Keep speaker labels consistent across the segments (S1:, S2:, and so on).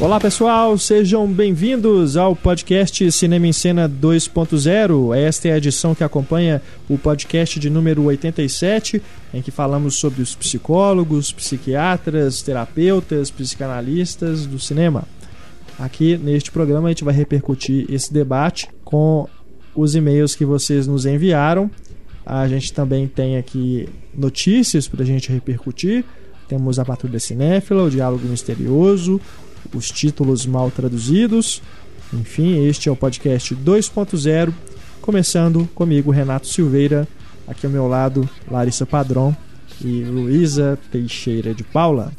S1: Olá pessoal, sejam bem-vindos ao podcast Cinema em Cena 2.0. Esta é a edição que acompanha o podcast de número 87, em que falamos sobre os psicólogos, psiquiatras, terapeutas, psicanalistas do cinema. Aqui neste programa a gente vai repercutir esse debate com os e-mails que vocês nos enviaram. A gente também tem aqui notícias para a gente repercutir. Temos a Patrulha Cinéfila, o Diálogo Misterioso, os títulos mal traduzidos. Enfim, este é o podcast 2.0, começando comigo, Renato Silveira, aqui ao meu lado, Larissa Padrão e Luísa Teixeira de Paula.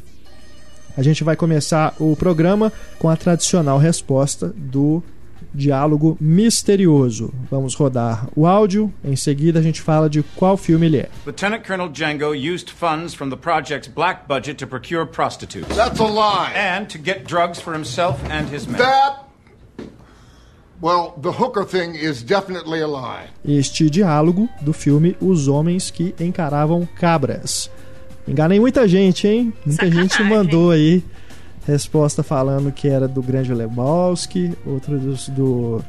S1: A gente vai começar o programa com a tradicional resposta do diálogo misterioso. Vamos rodar o áudio, em seguida a gente fala de qual filme ele é.
S2: Lieutenant Colonel Django used funds from the project's black budget to procure prostitutes.
S3: That's a lie.
S2: And to get drugs for himself and his men.
S3: That. Well, the hooker thing is definitely a lie.
S1: Este diálogo do filme Os Homens que Encaravam Cabras. Enganei muita gente, hein? Muita
S4: Sacanagem.
S1: gente mandou aí resposta falando que era do Grande Lebowski, outro dos, do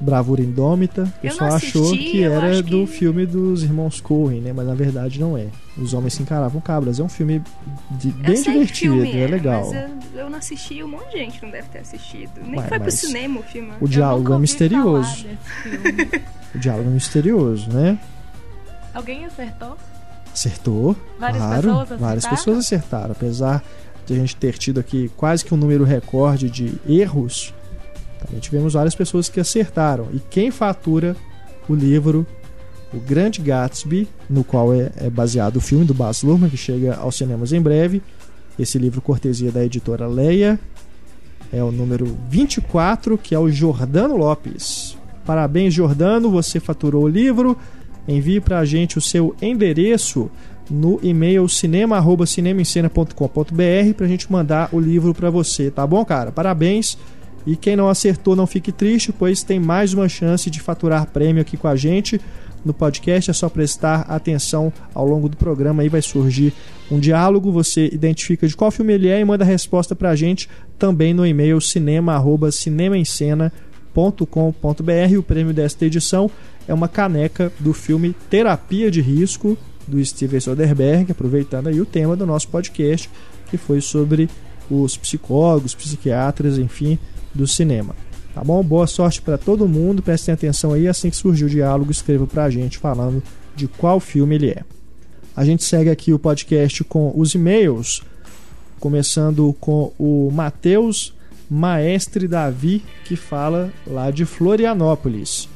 S1: Bravura Indômita. O
S4: Eu
S1: pessoal achou que era do
S4: que-
S1: filme dos irmãos Coen, né? Mas na verdade não é. Os Homens se Encaravam Cabras. É um filme de- bem divertido,
S4: filme
S1: é legal.
S4: Mas eu, eu não assisti, um monte de gente não deve ter assistido. Nem
S1: Ué,
S4: foi pro cinema o filme.
S1: O diálogo é misterioso. O diálogo é misterioso, né?
S5: Alguém acertou?
S1: Acertou.
S5: Várias
S1: claro,
S5: pessoas acertaram?
S1: várias pessoas acertaram. Apesar de a gente ter tido aqui quase que um número recorde de erros, também tivemos várias pessoas que acertaram. E quem fatura o livro O Grande Gatsby, no qual é, é baseado o filme do Baz Luhrmann, que chega aos cinemas em breve. Esse livro cortesia da editora Leia. É o número 24, que é o Jordano Lopes. Parabéns, Jordano, você faturou o livro. Envie pra gente o seu endereço no e-mail cinema@cinemaencena.com.br pra gente mandar o livro pra você, tá bom, cara? Parabéns. E quem não acertou, não fique triste, pois tem mais uma chance de faturar prêmio aqui com a gente no podcast. É só prestar atenção ao longo do programa aí vai surgir um diálogo. Você identifica de qual filme ele é e manda a resposta pra gente também no e-mail cinema@cinemaencena.com.br. O prêmio desta edição é uma caneca do filme Terapia de Risco do Steven Soderbergh, aproveitando aí o tema do nosso podcast, que foi sobre os psicólogos, psiquiatras, enfim, do cinema. Tá bom? Boa sorte para todo mundo. Prestem atenção aí. Assim que surgir o diálogo, escreva pra gente falando de qual filme ele é. A gente segue aqui o podcast com os e-mails, começando com o Matheus Maestre Davi, que fala lá de Florianópolis.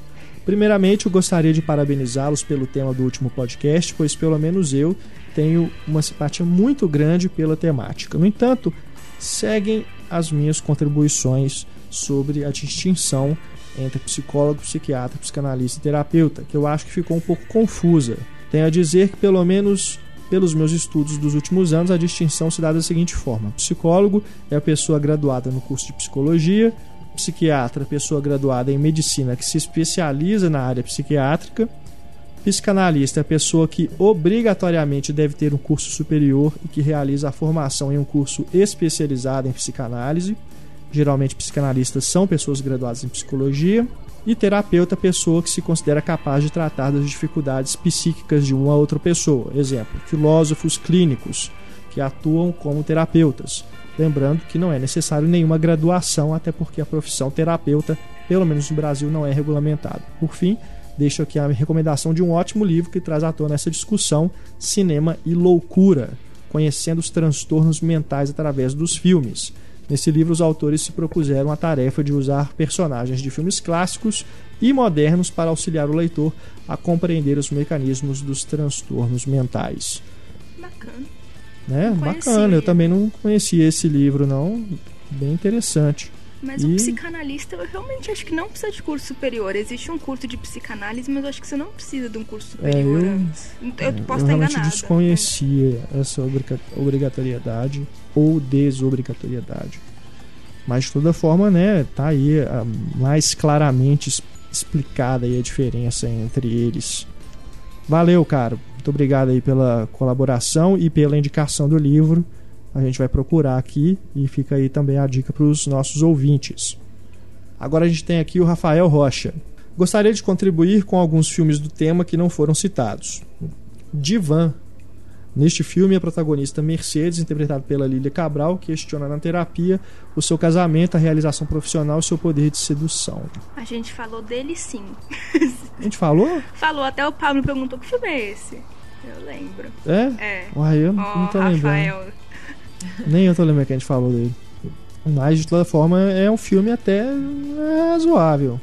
S1: Primeiramente, eu gostaria de parabenizá-los pelo tema do último podcast, pois pelo menos eu tenho uma simpatia muito grande pela temática. No entanto, seguem as minhas contribuições sobre a distinção entre psicólogo, psiquiatra, psicanalista e terapeuta, que eu acho que ficou um pouco confusa. Tenho a dizer que, pelo menos pelos meus estudos dos últimos anos, a distinção se dá da seguinte forma: psicólogo é a pessoa graduada no curso de psicologia, psiquiatra, pessoa graduada em medicina que se especializa na área psiquiátrica, psicanalista é a pessoa que obrigatoriamente deve ter um curso superior e que realiza a formação em um curso especializado em psicanálise. Geralmente, psicanalistas são pessoas graduadas em psicologia. E terapeuta, pessoa que se considera capaz de tratar das dificuldades psíquicas de uma outra pessoa. Exemplo, filósofos clínicos que atuam como terapeutas. Lembrando que não é necessário nenhuma graduação, até porque a profissão terapeuta, pelo menos no Brasil, não é regulamentada. Por fim, deixo aqui a recomendação de um ótimo livro que traz à tona essa discussão: Cinema e Loucura Conhecendo os Transtornos Mentais através dos Filmes. Nesse livro, os autores se propuseram a tarefa de usar personagens de filmes clássicos e modernos para auxiliar o leitor a compreender os mecanismos dos transtornos mentais.
S4: Bacana.
S1: Né? Bacana, eu também não conhecia esse livro, não. Bem interessante.
S4: Mas
S1: E-
S4: o psicanalista, eu realmente acho que não precisa de curso superior. Existe um curso de psicanálise, mas eu acho que você não precisa de um curso superior.
S1: É, eu-
S4: eu,
S1: eu
S4: posso estar
S1: realmente
S4: enganada.
S1: desconhecia essa obriga- obrigatoriedade ou desobrigatoriedade. Mas de toda forma, né, tá aí mais claramente explicada aí a diferença entre eles. Valeu, cara. Muito obrigado aí pela colaboração e pela indicação do livro. a gente vai procurar aqui e fica aí também a dica para os nossos ouvintes. Agora a gente tem aqui o Rafael Rocha. Gostaria de contribuir com alguns filmes do tema que não foram citados. Divan. Neste filme, a protagonista Mercedes, interpretada pela Lília Cabral, questiona na terapia o seu casamento, a realização profissional e seu poder de sedução.
S4: A gente falou dele sim.
S1: A gente falou?
S4: falou, até o Paulo me perguntou que filme é esse. Eu lembro.
S1: É?
S4: É.
S1: Uai, eu
S4: Ó,
S1: não tô lembrando.
S4: Rafael.
S1: Nem eu tô lembrando que a gente falou dele. Mas, de toda forma, é um filme até razoável.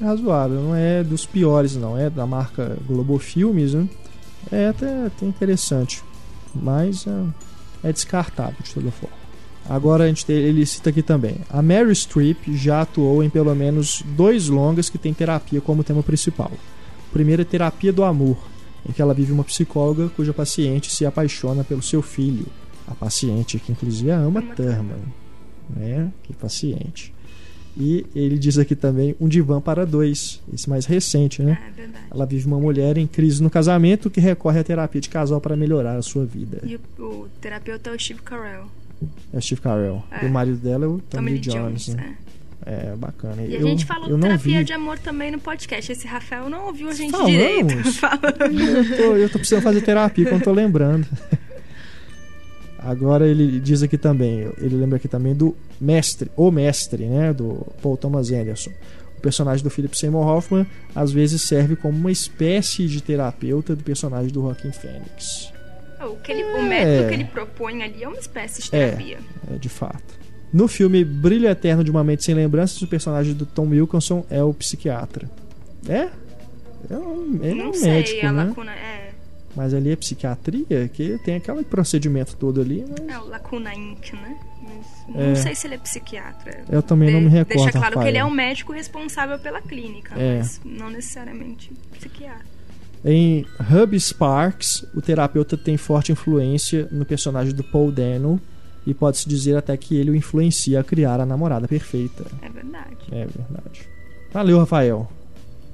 S1: É razoável, não é dos piores, não. É da marca Globo Filmes, né? É até, até interessante. Mas é, é descartável, de toda forma. Agora a gente tem, ele cita aqui também. A Mary Streep já atuou em pelo menos dois longas que tem terapia como tema principal. O primeiro é Terapia do Amor, em que ela vive uma psicóloga cuja paciente se apaixona pelo seu filho. A paciente, que inclusive a ama
S4: Uma
S1: Thurman. Né? Que paciente. E ele diz aqui também Um Divã para Dois, esse mais recente, né?
S4: É verdade.
S1: Ela vive uma mulher em crise no casamento que recorre à terapia de casal para melhorar a sua vida.
S4: E o, o terapeuta é o Steve Carell.
S1: É o Steve Carell.
S4: É.
S1: E o marido dela é o Tommy,
S4: Tommy Lee
S1: Jones.
S4: Jones.
S1: né?
S4: é.
S1: É, bacana.
S4: E a
S1: eu,
S4: gente falou
S1: eu
S4: terapia
S1: vi.
S4: de amor também no podcast. Esse Rafael não ouviu a gente
S1: Falamos.
S4: direito. Falamos.
S1: Eu tô, eu tô precisando fazer terapia não tô lembrando. Agora ele diz aqui também, ele lembra aqui também do mestre, o mestre, né, do Paul Thomas Anderson. O personagem do Philip Seymour Hoffman às vezes serve como uma espécie de terapeuta do personagem do Joaquin Phoenix.
S4: O, que ele, o
S1: É.
S4: método que ele propõe ali é uma espécie de
S1: É.
S4: terapia.
S1: É, de fato. No filme Brilho Eterno de uma Mente Sem Lembranças, o personagem do Tom Wilkinson é o psiquiatra. É? É um, ele é
S4: não
S1: um
S4: sei,
S1: médico, né?
S4: lacuna. É,
S1: Mas ali é psiquiatria, que tem aquele procedimento todo ali, mas
S4: é o Lacuna Inc., né? Mas
S1: É.
S4: não sei se ele é psiquiatra.
S1: eu também não
S4: De-
S1: me recordo.
S4: Deixa claro que ele é um médico responsável pela clínica,
S1: É.
S4: mas não necessariamente psiquiatra.
S1: Em Hub Sparks, o terapeuta tem forte influência no personagem do Paul Dano e pode-se dizer até que ele o influencia a criar a namorada perfeita.
S4: É verdade.
S1: É verdade. Valeu, Rafael.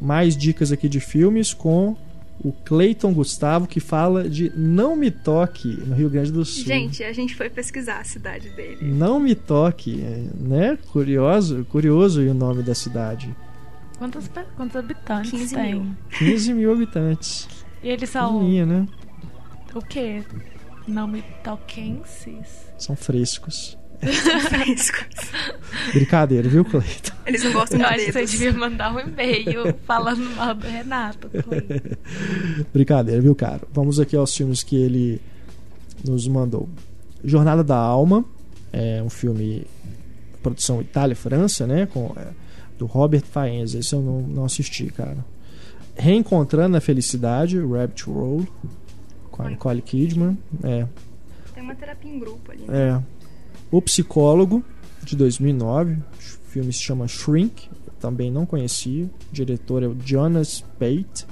S1: Mais dicas aqui de filmes com o Cleiton Gustavo que fala de Não Me Toque no Rio Grande do Sul.
S4: Gente, a gente foi pesquisar a cidade dele.
S1: Não Me Toque, né? Curioso, curioso o nome da cidade.
S5: Quantos, quantos habitantes
S4: 15
S5: tem?
S4: mil.
S1: 15 mil habitantes.
S5: E eles são
S1: Pequenininha, né?
S5: o quê? Não me toquenses?
S1: São frescos.
S4: Frescos.
S1: Brincadeira, viu, Cleiton?
S4: Eles não gostam de
S5: que você
S4: dedos.
S5: devia mandar um e-mail falando mal do Renato.
S1: Brincadeira, viu, cara? Vamos aqui aos filmes que ele nos mandou. Jornada da Alma, é um filme produção Itália e França, né? Com, é, do Robert Faenza. Esse eu não, não assisti, cara. Reencontrando a Felicidade, Rabbit Roll, com a Nicole Kidman. É,
S4: Tem uma terapia em grupo ali.
S1: é. O Psicólogo, de 2009. O filme se chama Shrink. Também não conhecia. O diretor é o Jonas Pate.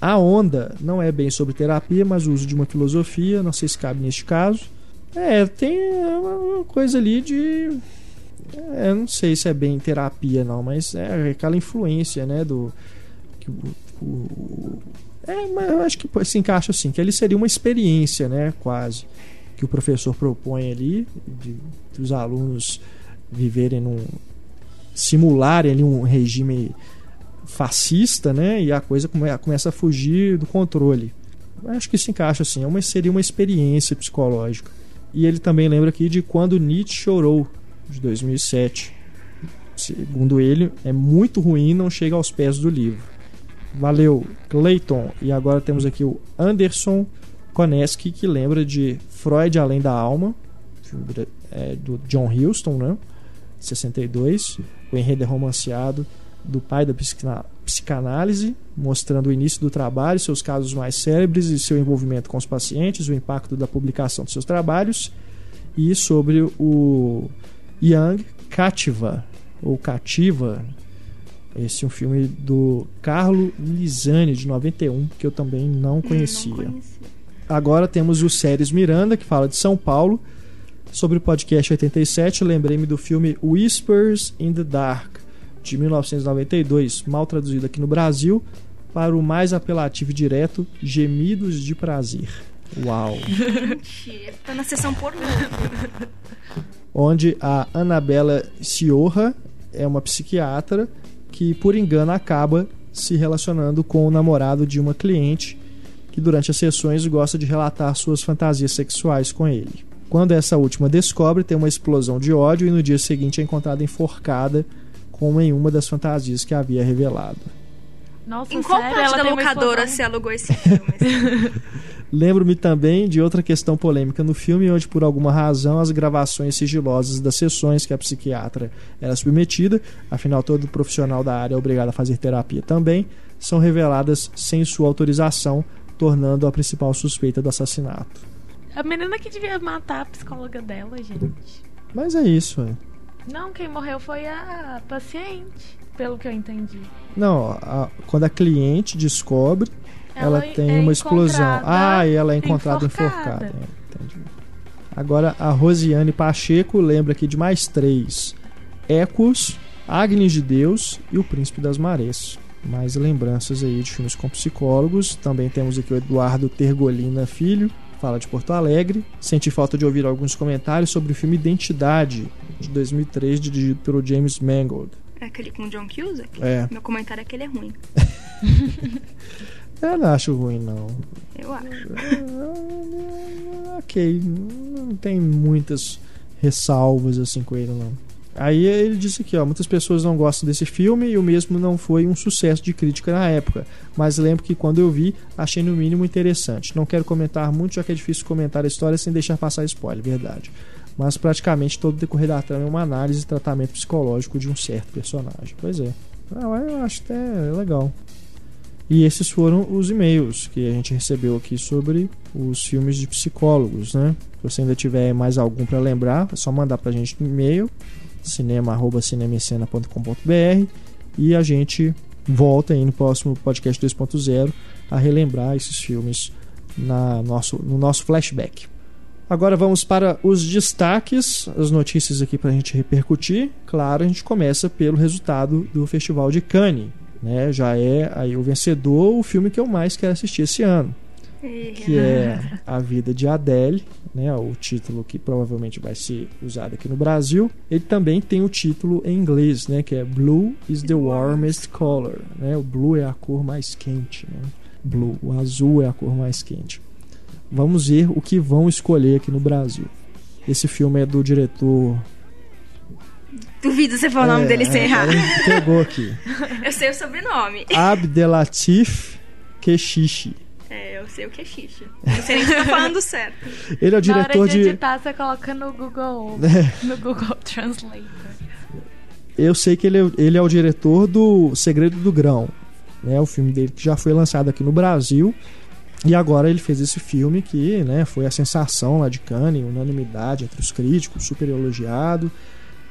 S1: A Onda não é bem sobre terapia, mas o uso de uma filosofia. Não sei se cabe neste caso. É, tem uma coisa ali de. É, não sei se é bem terapia, não, mas é aquela influência, né? Do. Que o, o- é, mas eu acho que se encaixa assim, que ele seria uma experiência, né? Quase que o professor propõe ali, de, de os alunos viverem num. simularem ali um regime fascista, né? E a coisa come, começa a fugir do controle. Eu Acho que se encaixa assim, é uma, seria uma experiência psicológica. E ele também lembra aqui de Quando Nietzsche Chorou, de 2007. Segundo ele, é muito ruim não chega aos pés do livro. Valeu, Clayton. E agora temos aqui o Anderson Koneski, que lembra de Freud Além da Alma, é, do John Huston, né? 62. O enredo é romanceado do pai da psicanálise, mostrando o início do trabalho, seus casos mais célebres e seu envolvimento com os pacientes, o impacto da publicação de seus trabalhos, e sobre o Young Cativa, ou Cativa, esse é um filme do Carlo Lisani, de 91, que eu também não conhecia.
S4: Não conhecia.
S1: Agora temos o Séries Miranda, que fala de São Paulo. Sobre o podcast 87, eu lembrei-me do filme Whispers in the Dark, de 1992, mal traduzido aqui no Brasil, para o mais apelativo e direto Gemidos de Prazer. Uau!
S4: Mentira, tá na sessão pornô.
S1: onde a Anabela Ciorra é uma psiquiatra que, por engano, acaba se relacionando com o namorado de uma cliente que, durante as sessões, gosta de relatar suas fantasias sexuais com ele. Quando essa última descobre, tem uma explosão de ódio e no dia seguinte é encontrada enforcada como em uma das fantasias que havia revelado.
S5: Nossa,
S4: Em qual
S5: sério,
S4: parte
S5: ela
S4: da locadora você alugou esse filme?
S1: Lembro-me também de outra questão polêmica no filme, onde por alguma razão as gravações sigilosas das sessões que a psiquiatra era submetida, afinal todo profissional da área é obrigado a fazer terapia também, são reveladas sem sua autorização, tornando a principal suspeita do assassinato.
S5: A menina que devia matar a psicóloga dela, gente.
S1: Mas é isso. é.
S5: Não, quem morreu foi a paciente, pelo que eu entendi.
S1: Não, a- quando a cliente descobre, ela,
S5: Ela
S1: tem
S5: é
S1: uma explosão. Ah, e ela é encontrada
S5: enforcada.
S1: enforcada. É, entendi. Agora, a Rosiane Pacheco lembra aqui de mais três: Ecos, Agnes de Deus e O Príncipe das Marés. Mais lembranças aí de filmes com psicólogos. Também temos aqui o Eduardo Tergolina Filho, fala de Porto Alegre. Senti falta de ouvir alguns comentários sobre o filme Identidade, de 2003, dirigido pelo James Mangold.
S4: É aquele com o John Cusack?
S1: É.
S4: Meu comentário é que ele é ruim.
S1: Eu não acho ruim, não.
S4: Eu acho.
S1: Ok, não tem muitas ressalvas assim com ele não. Aí ele disse aqui, ó, muitas pessoas não gostam desse filme e o mesmo não foi um sucesso de crítica na época, mas lembro que quando eu vi, achei no mínimo interessante. Não quero comentar muito, já que é difícil comentar a história sem deixar passar spoiler, verdade. Mas praticamente todo o decorrer da trama é uma análise e tratamento psicológico de um certo personagem. Pois é. Não, eu acho até legal. E esses foram os e-mails que a gente recebeu aqui sobre os filmes de psicólogos, né? Se você ainda tiver mais algum para lembrar, é só mandar pra gente no e-mail cinema@cinemecena.com.br e a gente volta aí no próximo podcast 2.0 a relembrar esses filmes na nosso, no nosso flashback. Agora vamos para os destaques, as notícias aqui para a gente repercutir. Claro, a gente começa pelo resultado do Festival de Cannes. Né? Já é aí o vencedor, o filme que eu mais quero assistir esse ano, que é A Vida de Adele, né? o título que provavelmente vai ser usado aqui no Brasil. Ele também tem o título em inglês, né? que é Blue is the warmest color. Né? O blue é a cor mais quente. Né? Blue, o azul é a cor mais quente. Vamos ver o que vão escolher aqui no Brasil. Esse filme é do diretor.
S4: Duvido você falar o nome
S1: É,
S4: dele sem errar.
S1: ele Pegou aqui.
S4: Eu sei o sobrenome.
S1: Abdelatif Keshishi.
S4: É, eu sei o que é xixi. Não sei nem se tô falando certo.
S1: Ele é o
S5: Na hora
S1: diretor
S5: de
S1: de.
S5: editar, você coloca no Google,
S1: É,
S5: no Google Translator.
S1: eu sei que ele é, ele é o diretor do Segredo do Grão. Né, o filme dele que já foi lançado aqui no Brasil. E agora ele fez esse filme que né, foi a sensação lá de Cannes, unanimidade entre os críticos, super elogiado.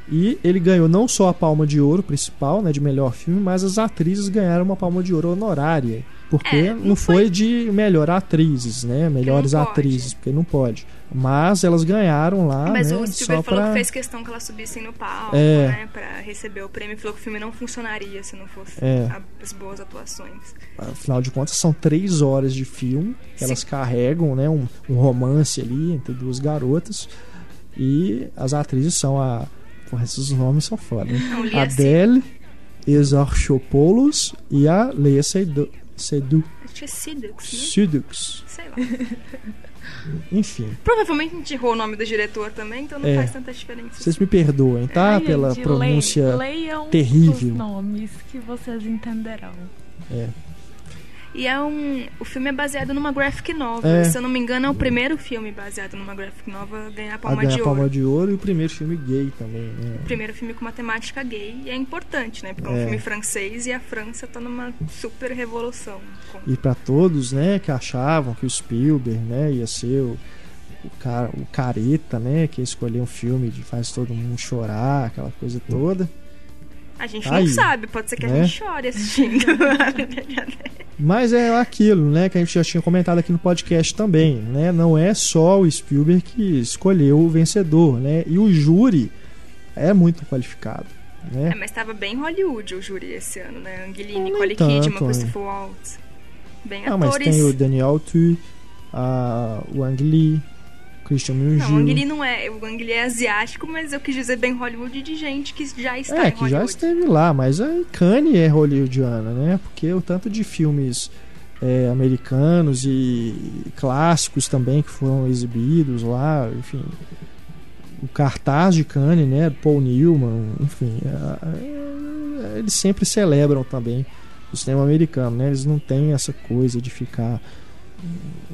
S1: E ele ganhou não só a palma de ouro principal, né, de melhor filme, mas as atrizes ganharam uma palma de ouro honorária. Porque
S4: É,
S1: não,
S4: não
S1: foi de melhor atrizes, né? Melhores atrizes, porque não pode. Mas elas ganharam lá,
S4: Mas
S1: né?
S4: o
S1: só
S4: Spielberg falou
S1: pra...
S4: que fez questão que elas subissem no palco,
S1: É.
S4: né? Pra receber o prêmio. Falou que o filme não funcionaria se não fosse
S1: É.
S4: as boas atuações.
S1: Afinal de contas, são três horas de filme que elas carregam, né? Um, um romance ali entre duas garotas. E as atrizes são a. Porra, esses nomes são foda, né?
S4: Não li.
S1: Adele Exarchopoulos e a Leia Seydoux. Seydoux.
S4: Acho que é Sidux. Sei lá.
S1: Enfim,
S4: Provavelmente a gente errou o nome do diretor também, então não
S1: É.
S4: faz tanta diferença.
S1: vocês me perdoem, tá?
S5: Ai,
S1: Pela
S5: gente,
S1: pronúncia.
S5: le- leiam
S1: terrível.
S5: os nomes que vocês entenderão.
S1: É.
S4: E é um. O filme é baseado numa graphic novel.
S1: É.
S4: Se eu não me engano, é o primeiro filme baseado numa graphic novel a ganhar a
S1: A
S4: palma
S1: ganhar
S4: de
S1: a palma
S4: ouro.
S1: de ouro e o primeiro filme gay também, né?
S4: O primeiro filme com uma temática gay. E é importante, né? Porque é um
S1: É.
S4: filme francês e a França tá numa super revolução.
S1: E pra todos, né, que achavam que o Spielberg, né, ia ser o, o cara, o careta, né, que ia escolher um filme de faz todo mundo chorar, aquela coisa toda.
S4: A gente
S1: Aí,
S4: não sabe, pode ser que
S1: né?
S4: a gente chore assistindo.
S1: Mas é aquilo, né, que a gente já tinha comentado aqui no podcast também, né? Não é só o Spielberg que escolheu o vencedor, né? E o júri é muito qualificado,
S4: é,
S1: né?
S4: mas tava bem Hollywood o júri esse ano, né? Angelini,
S1: Nem
S4: Nicole Kidman,
S1: é.
S4: Christopher Waltz. Bem
S1: Ah, mas
S4: atores.
S1: tem o Daniel Tu, a, o Ang Lee, Christian Myung
S4: Não, o Ang não é. O Ang é asiático, mas eu quis dizer bem Hollywood de gente que já está
S1: É,
S4: em
S1: que
S4: Hollywood.
S1: já esteve lá, mas a Cannes é hollywoodiana, né? Porque o tanto de filmes é, americanos e clássicos também que foram exibidos lá, enfim, o cartaz de Cannes, né? Paul Newman, enfim, é, é, eles sempre celebram também o cinema americano, né? Eles não têm essa coisa de ficar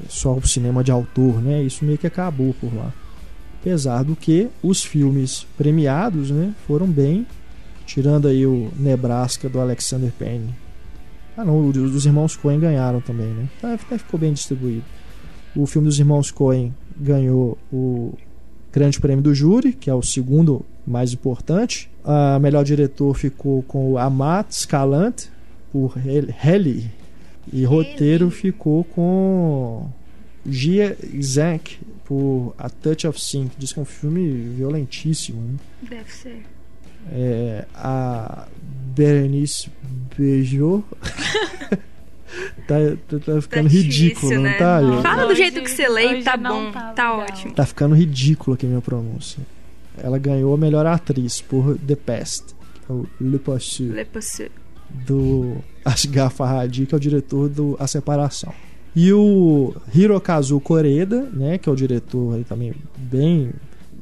S1: só o cinema de autor, né? Isso meio que acabou por lá. Apesar do que os filmes premiados, né, foram bem, tirando aí o Nebraska do Alexander Payne. Ah, não, os dos irmãos Coen ganharam também, né? Tá, até ficou bem distribuído. O filme dos irmãos Coen ganhou o Grande Prêmio do Júri, que é o segundo mais importante. A melhor diretor ficou com o Amat Scalant por Heli e roteiro ficou com Gia Zank por A Touch of Sin, que diz que é um filme violentíssimo. Né?
S4: Deve ser.
S1: É, a Berenice Beijou tá, tá, tá ficando
S4: difícil,
S1: ridículo, não
S4: né?
S1: tá?
S5: Não.
S4: Fala do
S5: Hoje-
S4: jeito que você lê e tá
S5: não
S4: bom,
S5: tá
S4: tá, ótimo.
S1: Tá ficando ridículo aqui a minha pronúncia. Ela ganhou a melhor atriz por The é o Le Passeux.
S4: Le Passeux.
S1: Do Asghar Farhadi, que é o diretor do A Separação. E o Hirokazu Koreda, né, que é o diretor aí também bem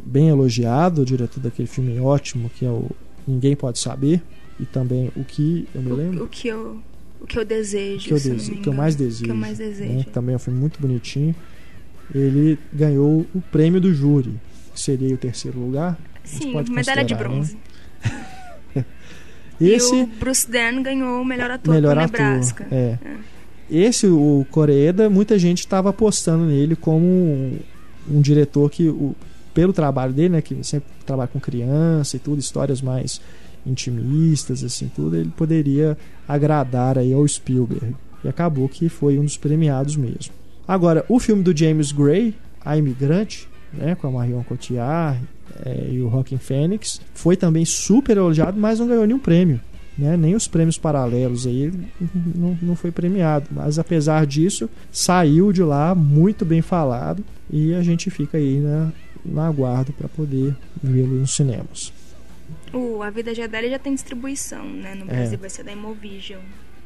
S1: bem elogiado, o diretor daquele filme ótimo que é o Ninguém Pode Saber e também o que eu me
S4: O,
S1: lembro,
S4: o que eu, o que eu desejo.
S1: o que eu, o que eu mais
S4: O
S1: desejo,
S4: que eu mais desejo.
S1: né, também é um filme muito bonitinho. Ele ganhou o prêmio do júri, que seria o terceiro lugar.
S4: Sim, medalha de
S1: considerar, né? Esse
S4: E o Bruce Dern ganhou o melhor ator
S1: melhor ator.
S4: Nebraska.
S1: É. Esse, o Coreda, muita gente estava apostando nele como um, um diretor que, o, pelo trabalho dele, né, que sempre trabalha com criança e tudo, histórias mais intimistas, assim, tudo, ele poderia agradar aí ao Spielberg. E acabou que foi um dos premiados mesmo. Agora, o filme do James Gray, A Imigrante, né, com a Marion Cotillard é, e o Joaquin Phoenix, foi também super elogiado, mas não ganhou nenhum prêmio. Né? Nem os prêmios paralelos aí ele não, não foi premiado. Mas apesar disso, saiu de lá muito bem falado e a gente fica aí na, no aguardo para poder vê-lo nos cinemas.
S4: O A Vida Dela já tem distribuição, né? No
S1: É.
S4: Brasil vai ser da Imovision.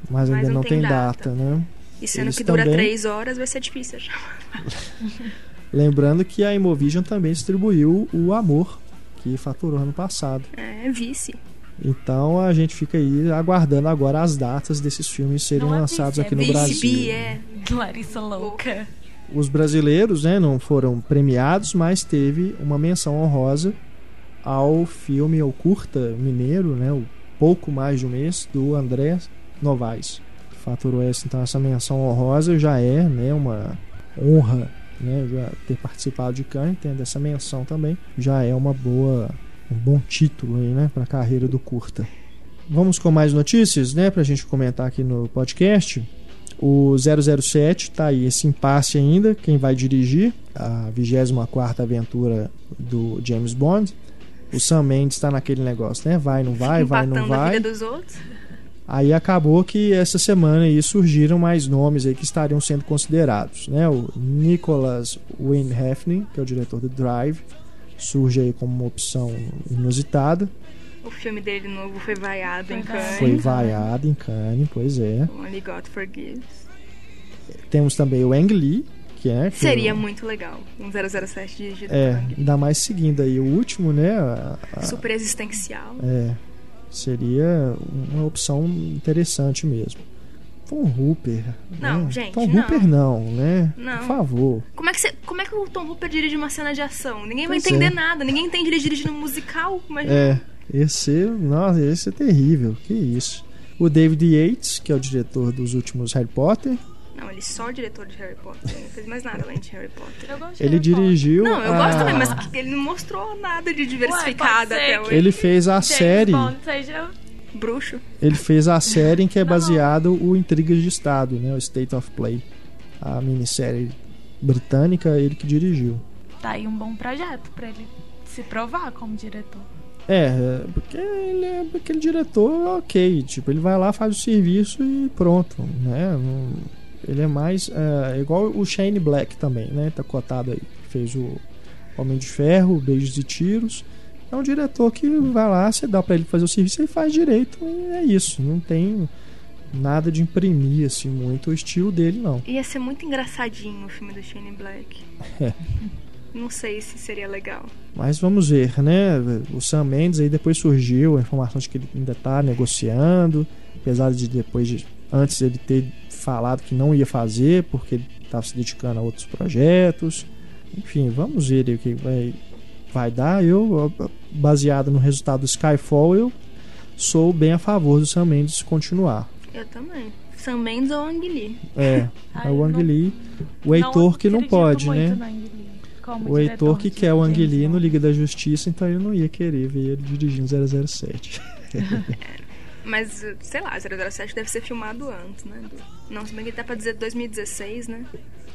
S1: Mas,
S4: Mas
S1: ainda
S4: não tem data.
S1: data, né?
S4: E sendo
S1: Eles
S4: que dura
S1: também-
S4: três horas, vai ser difícil achar.
S1: Lembrando que a Imovision também distribuiu o Amor, que faturou ano passado.
S4: É vice.
S1: Então a gente fica aí aguardando agora as datas desses filmes serem
S5: é
S1: lançados
S5: vice, é
S1: aqui no
S5: vice,
S1: Brasil.
S4: É.
S5: Larissa louca.
S1: Os brasileiros né, não foram premiados, mas teve uma menção honrosa ao filme, ao curta mineiro, né, o Pouco Mais de um Mês, do André Novaes. Faturou essa, então essa menção honrosa já é né, uma honra né, já ter participado de Cannes, tendo essa menção também, já é uma boa, um bom título aí, né, para a carreira do curta. Vamos com mais notícias, né, para a gente comentar aqui no podcast. O 007 tá aí esse impasse ainda, quem vai dirigir a 24ª aventura do James Bond. O Sam Mendes está naquele negócio, né? Vai, não vai, vai, não
S4: empatando a
S1: vai.
S4: vida dos outros.
S1: Aí acabou que essa semana aí surgiram mais nomes aí que estariam sendo considerados, né? O Nicholas Wayne Hefner, que é o diretor do Drive, surge aí como uma opção inusitada.
S4: O filme dele novo foi vaiado em Cannes.
S1: Foi vaiado em Cannes, pois é.
S4: Only God Forgives.
S1: Temos também o Ang Lee, que é que
S4: Seria
S1: é
S4: muito legal. Um 007 dirigido
S1: É, ainda mais seguindo aí o último, né? a- a-
S4: Super existencial.
S1: é, seria uma opção interessante mesmo. Tom Hooper.
S4: Não,
S1: né?
S4: gente,
S1: Tom
S4: não.
S1: Hooper não, né?
S4: Não.
S1: Por favor.
S4: Como é, que você, como é que o Tom Hooper dirige uma cena de ação? Ninguém vai
S1: Pois
S4: entender
S1: é.
S4: nada. Ninguém entende ele dirigindo um musical. Imagina.
S1: É, esse, nossa, esse é terrível. Que isso. O David Yates, que é o diretor dos últimos Harry Potter,
S4: Não, ele só é o diretor de Harry Potter. Ele não fez mais nada além de Harry Potter.
S5: Eu gosto de
S1: ele
S5: Harry Potter.
S1: dirigiu.
S4: Não, eu
S1: a-
S4: gosto também, mas ele não mostrou nada de
S5: Ué, ser
S4: até hoje.
S1: Ele fez a
S5: James
S1: série.
S5: Bond seja
S4: Bruxo.
S1: Ele fez a série em que é baseado o Intrigas de Estado, né? O State of Play. A minissérie britânica, ele que dirigiu.
S5: tá aí um bom projeto pra ele se provar como diretor.
S1: É, porque ele é aquele diretor ok, tipo, ele vai lá, faz o serviço e pronto, né? Não, Ele é mais. É, igual o Shane Black também, né? Tá cotado aí. Fez o Homem de Ferro, Beijos e Tiros. É um diretor que vai lá, você dá pra ele fazer o serviço e faz direito. E é isso. Não tem nada de imprimir assim muito o estilo dele, não.
S4: Ia ser muito engraçadinho o filme do Shane Black.
S1: É.
S4: Não sei se seria legal.
S1: Mas vamos ver, né? O Sam Mendes aí depois surgiu a informação de que ele ainda tá negociando, apesar de depois de antes ele ter falado que não ia fazer porque ele estava se dedicando a outros projetos. Enfim, vamos ver aí o que vai vai dar. Eu, baseado no resultado do Skyfall, eu sou bem a favor do Sam Mendes continuar.
S4: Eu também. Sam Mendes ou Ang Lee.
S1: É, é o
S5: eu
S1: Ang Lee. O Heitor que não pode, né? O Heitor que quer o Ang Lee no. Liga da Justiça, então ele não ia querer ver ele dirigindo 007.
S4: Mas, sei lá, 007 deve ser filmado antes, né? Não, se bem que dá pra dizer 2016, né?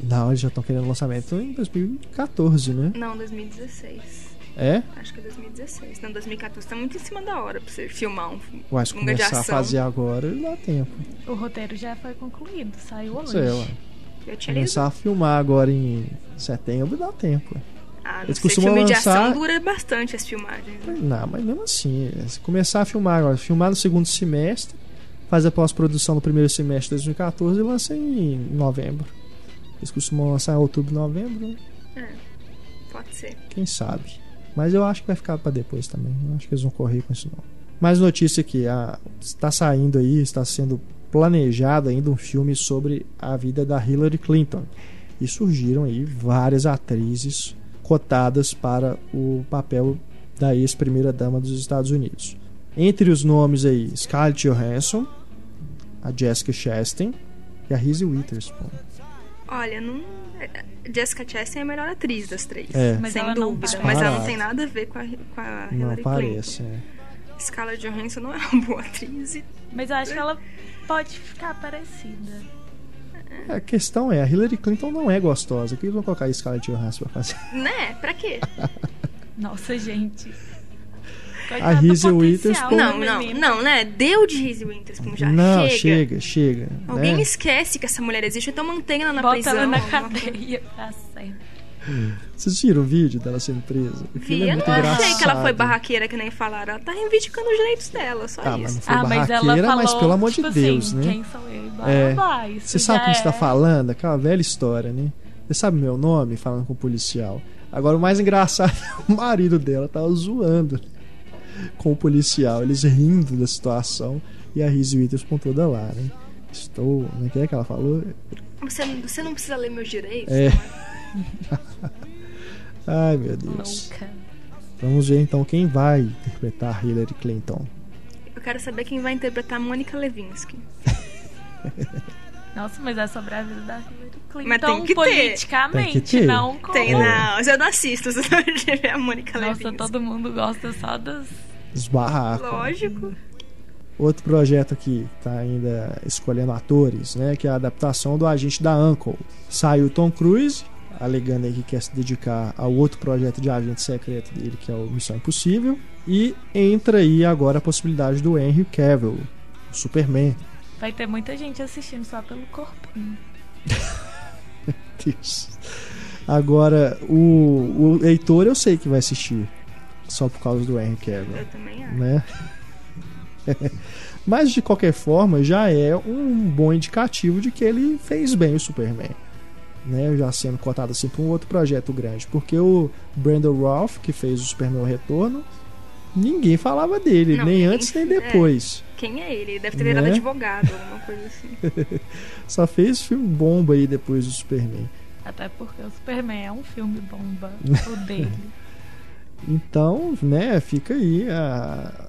S1: Não, eles já estão querendo lançamento em 2014, né?
S4: Não, 2016.
S1: É?
S4: Acho que é 2016. Não, 2014 tá muito em cima da hora pra você filmar um
S1: Ué, se começar a fazer agora, dá tempo.
S5: O roteiro já foi concluído, saiu hoje.
S1: Sei lá.
S4: Eu tinha lido.
S1: Começar a filmar agora em setembro, dá tempo.
S4: Ah,
S1: Eles costumam
S4: filme de
S1: lançar-
S4: ação dura bastante as filmagens. né?
S1: Não, mas mesmo assim, se começar a filmar agora, filmar no segundo semestre, faz a pós-produção no primeiro semestre de 2014 e lança em novembro. Eles costumam lançar em outubro, novembro, né?
S4: É, pode ser.
S1: quem sabe. Mas eu acho que vai ficar pra depois também. Eu acho que eles vão correr com isso não. Mais notícia aqui, a, está saindo aí, está sendo planejado ainda um filme sobre a vida da Hillary Clinton. E surgiram aí várias atrizes cotadas para o papel da ex-primeira dama dos Estados Unidos. Entre os nomes aí, Scarlett Johansson, a Jessica Chastain e a Reese Witherspoon.
S4: Olha, não. Jessica Chastain é a melhor atriz das três.
S1: É.
S5: Mas
S4: sem
S5: ela não
S4: dúvida.
S5: parece.
S4: Mas ela não tem nada a ver com a, com a
S1: Não
S4: Hillary
S1: parece,
S4: Clinton.
S1: é.
S4: Scarlett Johansson não é uma boa atriz. E
S5: Mas eu acho que ela pode ficar parecida.
S1: A questão é, a Hillary Clinton não é gostosa. O que eles vão colocar a Scarlett Johansson pra fazer?
S4: Né? Pra quê?
S5: Nossa, gente.
S1: A Reese Witherspoon-
S4: Não, não, não, né? Deu de Reese Witherspoon já.
S1: não,
S4: chega.
S1: chega, chega.
S4: Alguém
S1: né?
S4: esquece que essa mulher existe, então mantenha ela na
S5: Bota
S4: prisão.
S5: ela na cadeia pra sempre.
S1: Vocês viram o vídeo dela sendo presa? Aquilo
S4: Vi,
S1: é
S4: eu não achei que ela foi
S1: engraçado.
S4: barraqueira, que nem falaram. Ela tá reivindicando os direitos dela, só
S1: Ah, mas
S4: isso.
S1: foi
S5: Ah, mas ela falou,
S1: mas pelo amor
S5: tipo
S1: de Deus,
S5: assim,
S1: né?
S5: Quem sou eu? E blá,
S1: É.
S5: blá,
S1: Você sabe
S5: já
S1: quem está
S5: é-
S1: falando? Aquela velha história, né? Você sabe meu nome? Falando com o policial. Agora o mais engraçado é o marido dela tava zoando com o policial. Eles rindo da situação e a Reese Witherspoon toda lá, né? Estou. Não é que é que ela falou?
S4: Você, você não precisa ler meus direitos?
S1: É. Ai, meu Deus.
S5: Louca.
S1: Vamos ver então quem vai interpretar Hillary Clinton.
S4: Eu quero saber quem vai interpretar a Mônica Levinsky.
S5: Nossa, mas é sobre a vida da Hillary Clinton
S4: Mas tem que ter.
S5: politicamente,
S1: Tem que ter.
S5: não como...
S4: Tem, não. Eu não assisto, se não tiver a Mônica
S5: Nossa,
S4: Levinsky.
S5: todo mundo gosta só das...
S1: Os barracos.
S4: Lógico.
S1: Outro projeto que tá ainda escolhendo atores, né? Que é a adaptação do Agente da Uncle. Saiu Tom Cruise, alegando aí que quer se dedicar ao outro projeto de agente secreto dele, que é o Missão Impossível. E entra aí agora a possibilidade do Henry Cavill, o Superman.
S5: Vai ter muita gente assistindo só pelo corpinho.
S1: Deus. Agora, o, o Heitor eu sei que vai assistir. Só por causa do Henry Cavill.
S4: Eu também acho.
S1: né? Mas de qualquer forma, já é um bom indicativo de que ele fez bem o Superman. Né? Já sendo cotado assim para um outro projeto grande. Porque o Brandon Routh, que fez o Superman Retorno, ninguém falava dele,
S4: Não,
S1: nem antes nem
S4: é.
S1: depois.
S4: Quem é ele? Ele deve ter virado
S1: Né?
S4: advogado, alguma coisa assim.
S1: Só fez filme bomba aí depois do Superman.
S5: Até porque o Superman é um filme bomba, o dele.
S1: Então, né, fica aí a,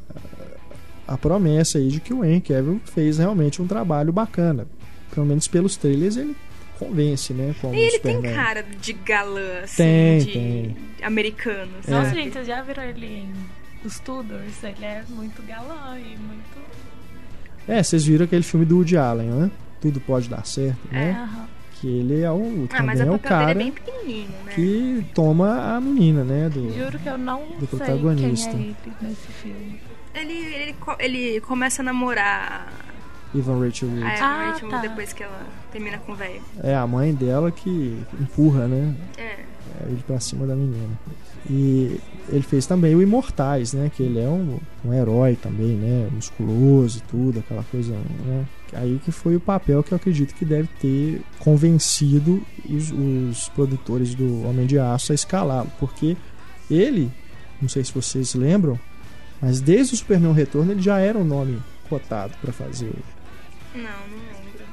S1: a promessa aí de que o Henry Cavill fez realmente um trabalho bacana. Pelo menos pelos trailers ele convence, né? Como
S4: E ele tem
S1: Superman.
S4: cara de galã, assim,
S1: Tem,
S4: de
S1: tem.
S4: americano,
S1: É.
S5: Nossa, gente, vocês já viram ele em Os Tudors? Ele é muito galã e muito...
S1: É, vocês viram aquele filme do Woody Allen, né? Tudo pode dar certo,
S5: É,
S1: né?
S5: aham.
S1: Que ele é o,
S4: Ah, mas
S1: também
S4: o
S1: é o
S4: papel
S1: cara
S4: dele é né?
S1: que toma a menina, né? Do,
S5: Juro que eu não
S1: Do
S5: sei
S1: protagonista.
S5: quem é ele nesse filme.
S4: Ele, ele, co- ele começa a namorar
S1: Ivan Rachel Wood.
S4: Ah, é,
S5: Ah,
S4: Rachel,
S5: tá.
S4: depois que ela termina com o velho.
S1: É a mãe dela que empurra, né?
S4: É.
S1: ele pra cima da menina. E ele fez também o Imortais, né? Que ele é um, um herói também, né? Musculoso e tudo, aquela coisa, né? Aí que foi o papel que eu acredito que deve ter convencido os, os produtores do Homem de Aço a escalá-lo. Porque ele, não sei se vocês lembram, mas desde o Superman Retorno ele já era um nome cotado para fazer
S4: Não, não lembro.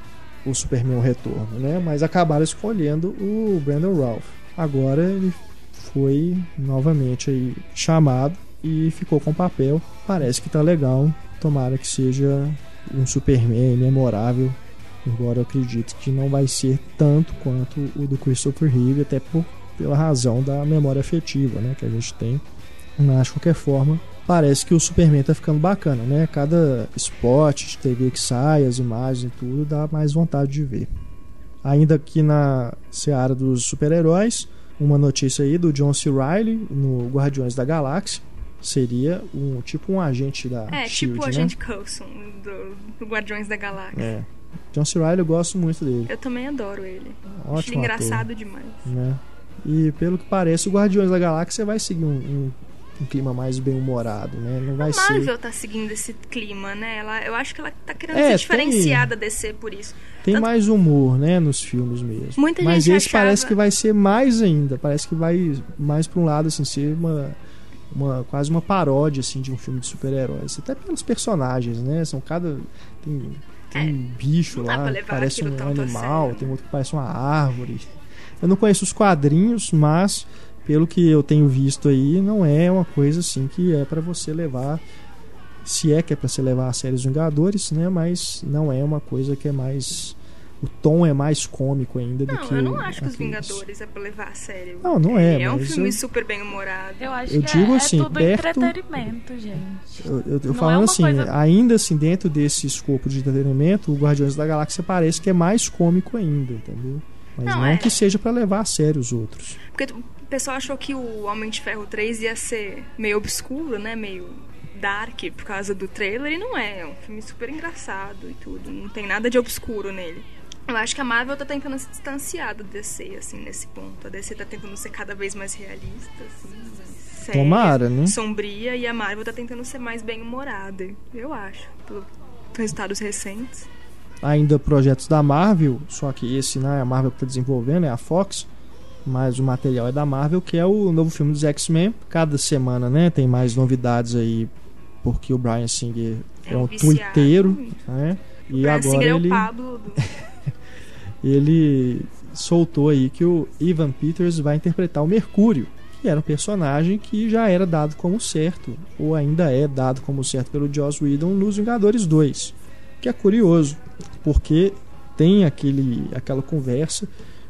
S1: o Superman Retorno, né? Mas acabaram escolhendo o Brandon Ralph. Agora ele foi novamente aí chamado e ficou com o papel. Parece que tá legal. Tomara que seja um Superman memorável. Embora eu acredite que não vai ser tanto quanto o do Christopher Reeve, até por, pela razão da memória afetiva né, que a gente tem. Mas de qualquer forma, parece que o Superman tá ficando bacana, né? Cada spot de TV que sai, as imagens e tudo, dá mais vontade de ver. Ainda aqui na seara dos super-heróis, uma notícia aí do John C. Reilly no Guardiões da Galáxia. Seria um tipo um agente da
S4: É,
S1: Shield,
S4: tipo o
S1: né?
S4: Agente Coulson do, do Guardiões da Galáxia.
S1: É. John C. Reilly eu gosto muito dele.
S4: Eu também adoro ele. Acho ele
S1: Ótimo
S4: engraçado demais.
S1: né? E pelo que parece, o Guardiões da Galáxia vai seguir um, um- um clima mais bem-humorado, né? Não vai
S4: A
S1: ser
S4: Marvel tá seguindo esse clima, né? Ela, eu acho que ela tá querendo
S1: É,
S4: se
S1: tem-
S4: diferenciar da DC por isso.
S1: Tem
S4: Tanto-
S1: mais humor, né, nos filmes mesmo.
S4: Muita
S1: Mas
S4: gente
S1: esse
S4: achava-
S1: parece que vai ser mais ainda. Parece que vai mais pra um lado, assim, ser uma, uma quase uma paródia, assim, de um filme de super-heróis. Até pelos personagens, né? São cada tem, tem
S4: É,
S1: um bicho lá, parece um animal,
S4: sério.
S1: tem outro que parece uma árvore. Eu não conheço os quadrinhos, mas pelo que eu tenho visto aí, não é uma coisa assim que é pra você levar se é que é pra você levar a série os Vingadores, né? Mas não é uma coisa que é mais o tom é mais cômico ainda do
S4: Não,
S1: que
S4: eu
S1: o-
S4: não acho que os. Vingadores é pra levar a sério.
S1: Não, não é,
S4: É um
S1: mas
S4: filme
S1: eu-
S4: super bem humorado.
S5: Eu acho
S1: Eu
S5: que
S1: digo
S5: é,
S1: assim,
S5: é tudo
S1: perto-
S5: entretenimento, gente.
S1: Eu, eu, eu
S5: Não é
S1: assim,
S5: coisa-
S1: ainda assim, dentro desse escopo de entretenimento, o Guardiões da Galáxia parece que é mais cômico ainda, entendeu? Mas não,
S4: Não, é.
S1: que seja pra levar a sério os outros.
S4: Porque pessoal achou que o Homem de Ferro 3 ia ser meio obscuro, né? Meio dark por causa do trailer. E não é. É um filme super engraçado e tudo. Não tem nada de obscuro nele. Eu acho que a Marvel tá tentando se distanciar do DC, assim, nesse ponto. A DC tá tentando ser cada vez mais realista, assim, mais séria,
S1: Tomara, né?
S4: sombria. E a Marvel tá tentando ser mais bem-humorada, eu acho. Pelos resultados recentes.
S1: Ainda projetos da Marvel, só que esse não é a Marvel que tá desenvolvendo, é a Fox. Mas o material é da Marvel, que é o novo filme dos X-Men. Cada semana, né, tem mais novidades aí, porque o Brian Singer é,
S4: É um
S1: twitteiro, né? E
S4: Brian
S1: agora
S4: Singer é
S1: ele
S4: o Pablo do...
S1: ele soltou aí que o Ivan Peters vai interpretar o Mercúrio, que era um personagem que já era dado como certo, ou ainda é dado como certo pelo Joss Whedon nos Vingadores 2. Que é curioso, porque tem aquele, aquela conversa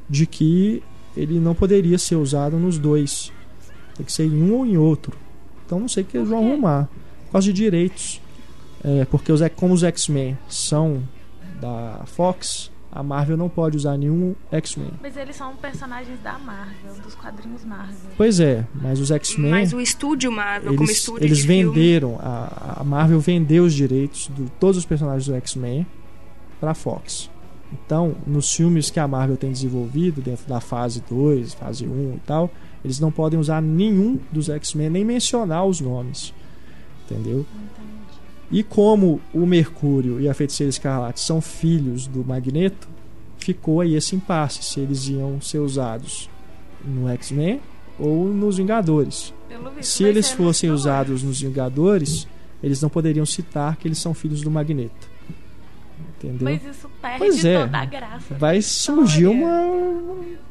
S1: de que ele não poderia ser usado nos dois. Tem que ser em um ou em outro. Então não sei o que eles vão arrumar. Por causa de direitos. É, porque os, como os X-Men são da Fox, a Marvel não pode usar nenhum X-Men.
S5: Mas eles são personagens da Marvel, dos quadrinhos Marvel.
S1: Pois é, mas os X-Men
S4: Mas o estúdio Marvel, como
S1: eles,
S4: estúdio
S1: eles
S4: de filme,
S1: venderam, a, a Marvel vendeu os direitos de todos os personagens do X-Men para Fox. Então, nos filmes que a Marvel tem desenvolvido, dentro da fase 2, fase 1 e tal, eles não podem usar nenhum dos X-Men, nem mencionar os nomes. Entendeu? E como o Mercúrio e a Feiticeira Escarlate são filhos do Magneto, ficou aí esse impasse se eles iam ser usados no X-Men ou nos Vingadores. Se eles fossem usados nos Vingadores, eles não poderiam citar que eles são filhos do Magneto. Entendeu?
S5: Mas isso perde
S1: Pois é.
S5: toda a graça.
S1: Vai surgir uma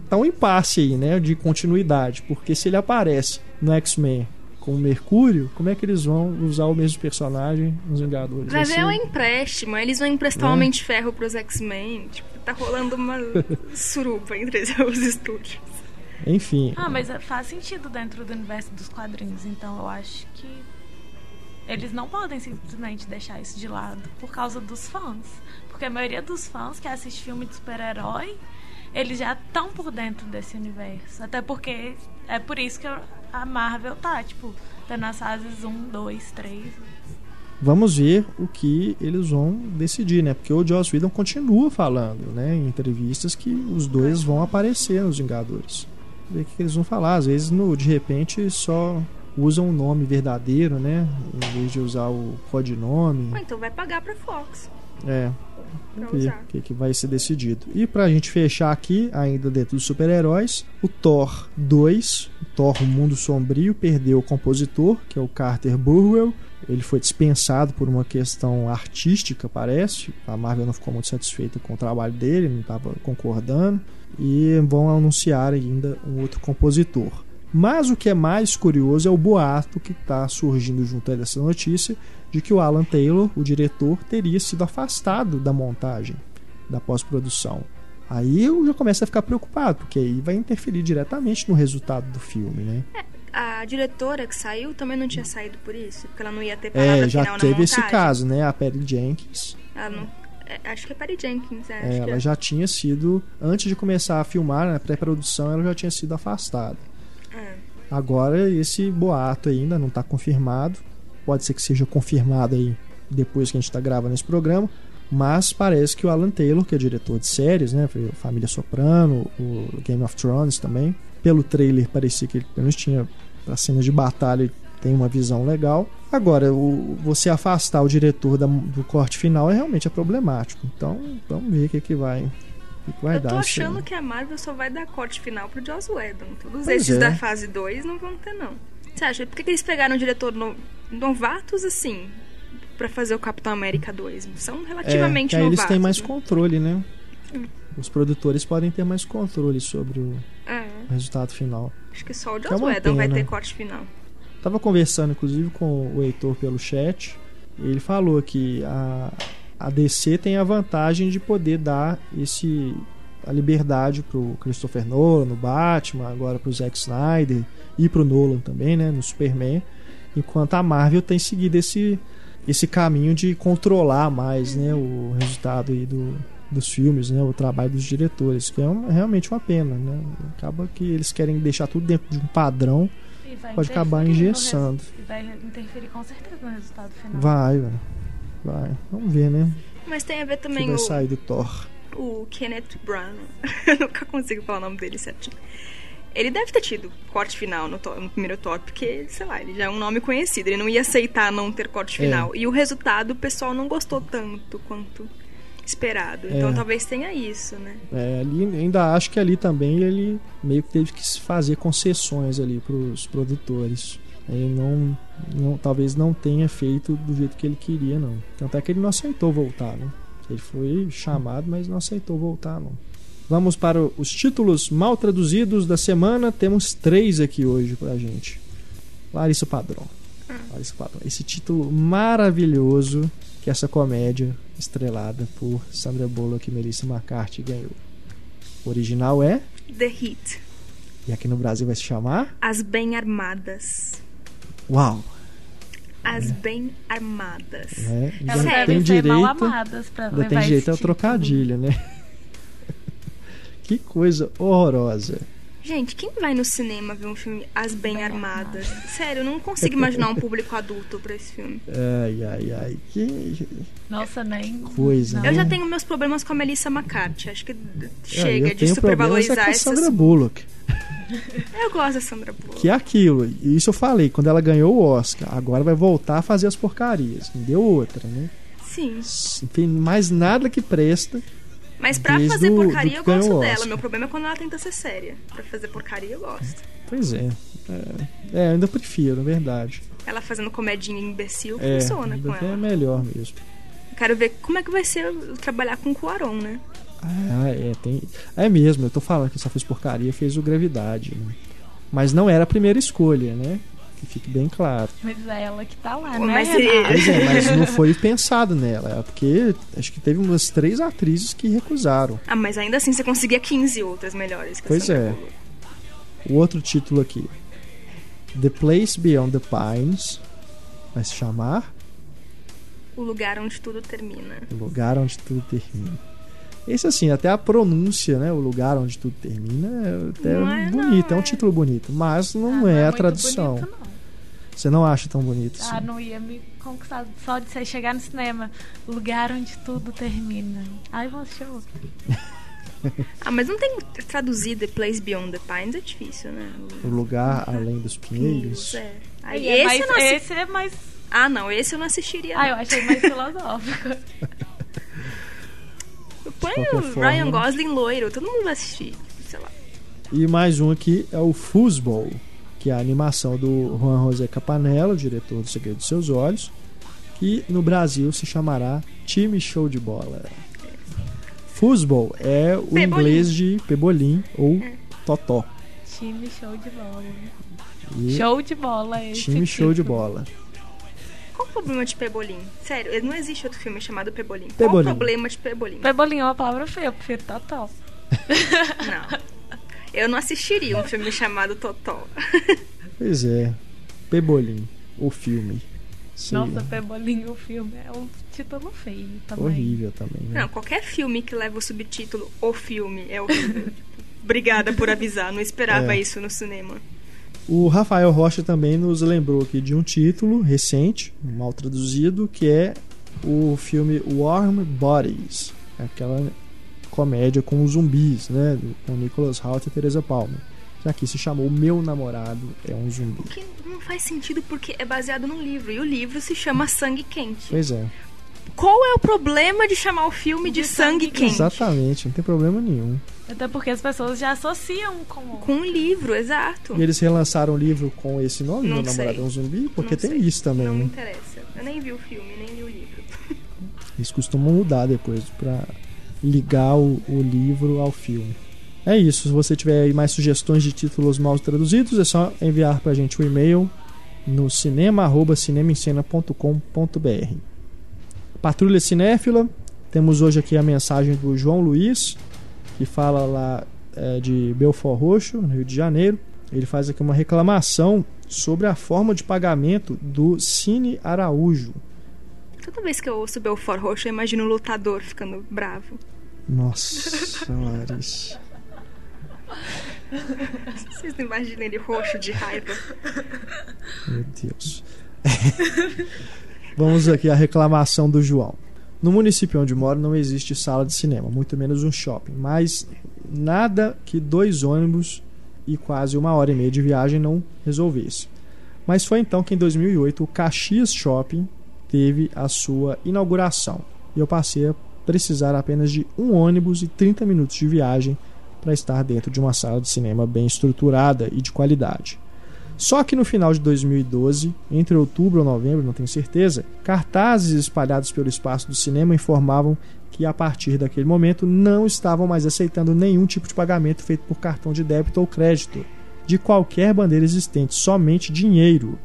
S1: tá um impasse aí, né, de continuidade, porque se ele aparece no X-Men com o Mercúrio, como é que eles vão usar o mesmo personagem nos Vingadores?
S4: Vai
S1: Vai
S4: ver um empréstimo, eles vão emprestar o
S1: É.
S4: Homem de Ferro pros X-Men. Tipo, tá rolando uma suruba entre os estúdios.
S1: Enfim,
S5: Ah, mas faz sentido dentro do universo dos quadrinhos, então eu acho que eles não podem simplesmente deixar isso de lado por causa dos fãs. Porque a maioria dos fãs que assiste filme de super-herói, eles já estão por dentro desse universo. Até porque é por isso que a Marvel tá, tipo, tendo as fases 1, 2, 3.
S1: Vamos ver o que eles vão decidir, né? Porque o Joss Whedon continua falando, né, em entrevistas que os dois vão aparecer nos Vingadores. Ver o que eles vão falar. Às vezes, no, de repente, só usam o nome verdadeiro, né? Em vez de usar o codinome.
S4: Ah, então vai pagar pra Fox.
S1: É, ver o que, que vai ser decidido. E pra gente fechar aqui, ainda dentro dos super-heróis, o Thor 2, o Thor Mundo Sombrio, perdeu o compositor, que é o Carter Burwell. Ele foi dispensado por uma questão artística, parece. A Marvel não ficou muito satisfeita com o trabalho dele, não estava concordando. E vão anunciar ainda um outro compositor. Mas o que é mais curioso é o boato que está surgindo junto a essa notícia de que o Alan Taylor, o diretor, teria sido afastado da montagem, da pós-produção. Aí eu já começo a ficar preocupado, porque aí vai interferir diretamente no resultado do filme, né?
S4: A diretora que saiu também não tinha saído por isso? Porque ela não ia ter palavra
S1: É, já
S4: final
S1: teve esse caso, né? A Patty Jenkins,
S4: Ela não... é, acho que é Patty Jenkins, é,
S1: é, ela
S4: é.
S1: já tinha sido, antes de começar a filmar, na pré-produção, ela já tinha sido afastada.
S4: É.
S1: Agora esse boato ainda não está confirmado. Pode ser que seja confirmado aí depois que a gente está gravando esse programa. Mas parece que o Alan Taylor, que é diretor de séries, né? Família Soprano, o Game of Thrones também. Pelo trailer parecia que ele pelo menos tinha para cenas de batalha tem uma visão legal. Agora, o, você afastar o diretor da- do corte final é realmente é problemático. Então, vamos ver o que, que vai, que, que vai
S4: Eu tô achando que a Marvel só vai dar corte final pro Joss Whedon. Todos
S1: Pois
S4: esses
S1: é.
S4: da fase 2 não vão ter, não. Você acha? Por que, que eles pegaram um diretor no... novatos assim pra fazer o Capitão América 2? São
S1: É,
S4: relativamente
S1: que aí
S4: novatos.
S1: eles têm mais
S4: né?
S1: controle, né? Os produtores podem ter mais controle sobre o
S4: É,
S1: resultado final.
S4: acho que só o
S1: Que
S4: Joss
S1: é
S4: Whedon vai ter corte final.
S1: Tava conversando, inclusive, com o Heitor pelo chat. E ele falou que a, a DC tem a vantagem de poder dar esse a liberdade pro Christopher Nolan no Batman, agora pro Zack Snyder e pro Nolan também, né, no Superman, enquanto a Marvel tem seguido esse esse caminho de controlar mais, né, o resultado aí do, dos filmes, né, o trabalho dos diretores, que é um- realmente uma pena, né? Acaba que eles querem deixar tudo dentro de um padrão
S5: vai
S1: Pode acabar engessando.
S5: res- E vai interferir com certeza no resultado final.
S1: Vai, velho. Vai. Vamos ver, né?
S4: Mas tem a ver também
S1: vai
S4: o,
S1: sair do Thor.
S4: o Kenneth Branagh. Eu nunca consigo falar o nome dele certinho. Ele deve ter tido corte final no, no primeiro Thor, porque, sei lá, ele já é um nome conhecido. Ele não ia aceitar não ter corte
S1: É.
S4: final. E o resultado, o pessoal não gostou tanto quanto esperado. Então
S1: É.
S4: talvez tenha isso, né?
S1: É, ali, ainda acho que ali também ele meio que teve que fazer concessões ali pros produtores. Ele não, não, talvez não tenha feito do jeito que ele queria, não. Tanto é que ele não aceitou voltar, né? Ele foi chamado, mas não aceitou voltar, não. Vamos para os títulos mal traduzidos da semana. Temos três aqui hoje pra gente. Larissa Padrão. Larissa Padrão. Esse título maravilhoso que essa comédia estrelada por Sandra Bullock e Melissa McCarthy ganhou. O original é,
S4: The Heat.
S1: e aqui no Brasil vai se chamar
S4: As Bem Armadas.
S1: Uau!
S4: As Bem Armadas.
S5: Elas
S1: Ainda
S5: devem
S1: tem
S5: ser
S1: direito,
S5: mal amadas pra levar
S1: tem direito
S5: esse
S1: ao
S5: título.
S1: trocadilho, né? Que coisa horrorosa.
S4: Gente, quem vai no cinema ver um filme As Bem Armadas? Sério, eu não consigo imaginar um público adulto pra esse filme.
S1: Ai, ai, ai. Que
S5: Nossa, nem.
S1: Coisa,
S5: não.
S1: né?
S4: Eu já tenho meus problemas com a Melissa McCarthy. Acho que
S1: É,
S4: chega
S1: eu
S4: de
S1: tenho problemas é
S4: supervalorizar
S1: com a
S4: essas.
S1: Sandra Bullock.
S4: Eu gosto da Sandra Bullock.
S1: Que é aquilo. Isso eu falei, quando ela ganhou o Oscar. Agora vai voltar a fazer as porcarias. Não deu outra, né?
S4: Sim.
S1: Não tem mais nada que presta.
S4: Mas pra
S1: Desde
S4: fazer porcaria
S1: do
S4: eu gosto
S1: o
S4: dela.
S1: Oscar.
S4: Meu problema é quando ela tenta ser séria. Pra fazer porcaria eu gosto.
S1: Pois é. É, é, eu ainda prefiro, na verdade.
S4: Ela fazendo comedinha imbecil
S1: É,
S4: funciona com
S1: é
S4: ela.
S1: melhor mesmo.
S4: Quero ver como é que vai ser eu trabalhar com o Cuarón, né?
S1: Ah, é, tem. É mesmo, eu tô falando que só fez porcaria, fez o Gravidade. né? Mas não era a primeira escolha, né? Que fique bem claro.
S5: Mas é ela que tá lá,
S4: Pô,
S5: né?
S4: mas?
S1: Pois é, mas não foi pensado nela. É porque acho que teve umas três atrizes que recusaram.
S4: Ah, mas ainda assim você conseguia 15 outras melhores que a
S1: Pois é. O outro título aqui: The Place Beyond the Pines. Vai se chamar
S4: O lugar onde tudo termina.
S1: O Lugar Onde Tudo Termina. Esse, assim, até a pronúncia, né? O lugar onde tudo termina é até
S4: Não é,
S1: bonito,
S4: não,
S1: é um
S4: é.
S1: título bonito, mas não
S5: Ah,
S1: é a
S5: muito
S1: tradução.
S5: bonito, não.
S1: Você não acha tão bonito assim?
S5: Ah, não ia me conquistar só de você chegar no cinema. Lugar onde tudo termina. Ai, vou assistir outro.
S4: Ah, mas não tem traduzido The Place Beyond the Pines, é difícil, né?
S1: O lugar além dos pinheiros.
S4: É. Aí,
S5: é
S4: esse não assi-
S5: esse é mais.
S4: Ah, não, esse eu não assistiria.
S5: Ah, eu achei mais filosófico.
S4: Põe o
S1: forma.
S4: Ryan Gosling loiro, todo mundo vai assistir. Sei lá.
S1: E mais um aqui é o Foosball, que é a animação do Juan José Capanello, diretor do Segredo dos Seus Olhos, que no Brasil se chamará Time Show de Bola. Foosball é o
S4: Pebolim.
S1: inglês de pebolim ou totó.
S5: Time show de bola.
S1: E
S5: Show de bola esse.
S1: time show de bola.
S4: Qual o problema de Pebolim? Sério, não existe outro filme chamado Pebolim. Qual
S1: Pebolim.
S4: o problema de Pebolim?
S5: Pebolim é uma palavra feia, eu prefiro Totó.
S4: Não. Eu não assistiria um filme chamado Totó.
S1: Pois é, Pebolim, o filme. Sei
S5: Nossa,
S1: lá,
S5: Pebolim, o filme é um título feio também.
S1: horrível também, né?
S4: Não, qualquer filme que leva o subtítulo O Filme é horrível. Tipo, Obrigada por avisar, não esperava
S1: É.
S4: isso no cinema.
S1: O Rafael Rocha também nos lembrou aqui de um título recente, mal traduzido, que é o filme Warm Bodies, aquela comédia com os zumbis, né, com Nicholas Hoult e Teresa Palmer. Que aqui se chamou Meu Namorado é um Zumbi.
S4: Que não faz sentido porque é baseado num livro. E o livro se chama Sangue Quente.
S1: Pois é,
S4: Qual é o problema de chamar o filme de,
S5: De
S4: Sangue
S5: Sangue
S4: Quente?
S1: exatamente, não tem problema nenhum.
S5: Até porque as pessoas já associam com.
S4: Com um livro, exato.
S1: E eles relançaram o livro com esse nome,
S4: Não
S1: Meu Namorado é um Zumbi, porque
S4: Não
S1: tem
S4: sei.
S1: isso também,
S4: Não me
S1: né?
S4: interessa. Eu nem vi o filme, nem li o livro.
S1: Eles costumam mudar depois pra ligar o, o livro ao filme. É isso. Se você tiver aí mais sugestões de títulos mal traduzidos, é só enviar pra gente o e-mail no cinema@cinemaencena.com.br. Patrulha Cinéfila. Temos hoje aqui a mensagem do João Luiz, que fala lá é, de Belfort Roxo, no Rio de Janeiro. Ele faz aqui uma reclamação sobre a forma de pagamento do Cine Araújo.
S4: Toda vez que eu ouço Belfort Roxo, eu imagino o lutador ficando bravo.
S1: Nossa, Larissa.
S4: Vocês não imaginam ele roxo de raiva?
S1: Meu Deus. Vamos aqui à reclamação do João. No município onde moro não existe sala de cinema, muito menos um shopping, mas nada que dois ônibus e quase uma hora e meia de viagem não resolvesse. Mas foi então que em 2008 o Caxias Shopping teve a sua inauguração e eu passei a precisar apenas de um ônibus e 30 minutos de viagem para estar dentro de uma sala de cinema bem estruturada e de qualidade. Só que no final de 2012, entre outubro ou novembro, não tenho certeza, cartazes espalhados pelo espaço do cinema informavam que a partir daquele momento não estavam mais aceitando nenhum tipo de pagamento feito por cartão de débito ou crédito de qualquer bandeira existente, somente dinheiro.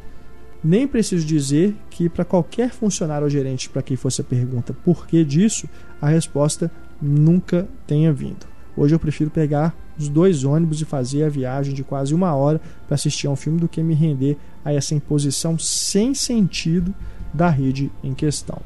S1: Nem preciso dizer que para qualquer funcionário ou gerente para quem fosse a pergunta por que disso, a resposta nunca tenha vindo. Hoje eu prefiro pegar os dois ônibus e fazer a viagem de quase uma hora para assistir a um filme do que me render a essa imposição sem sentido da rede em questão.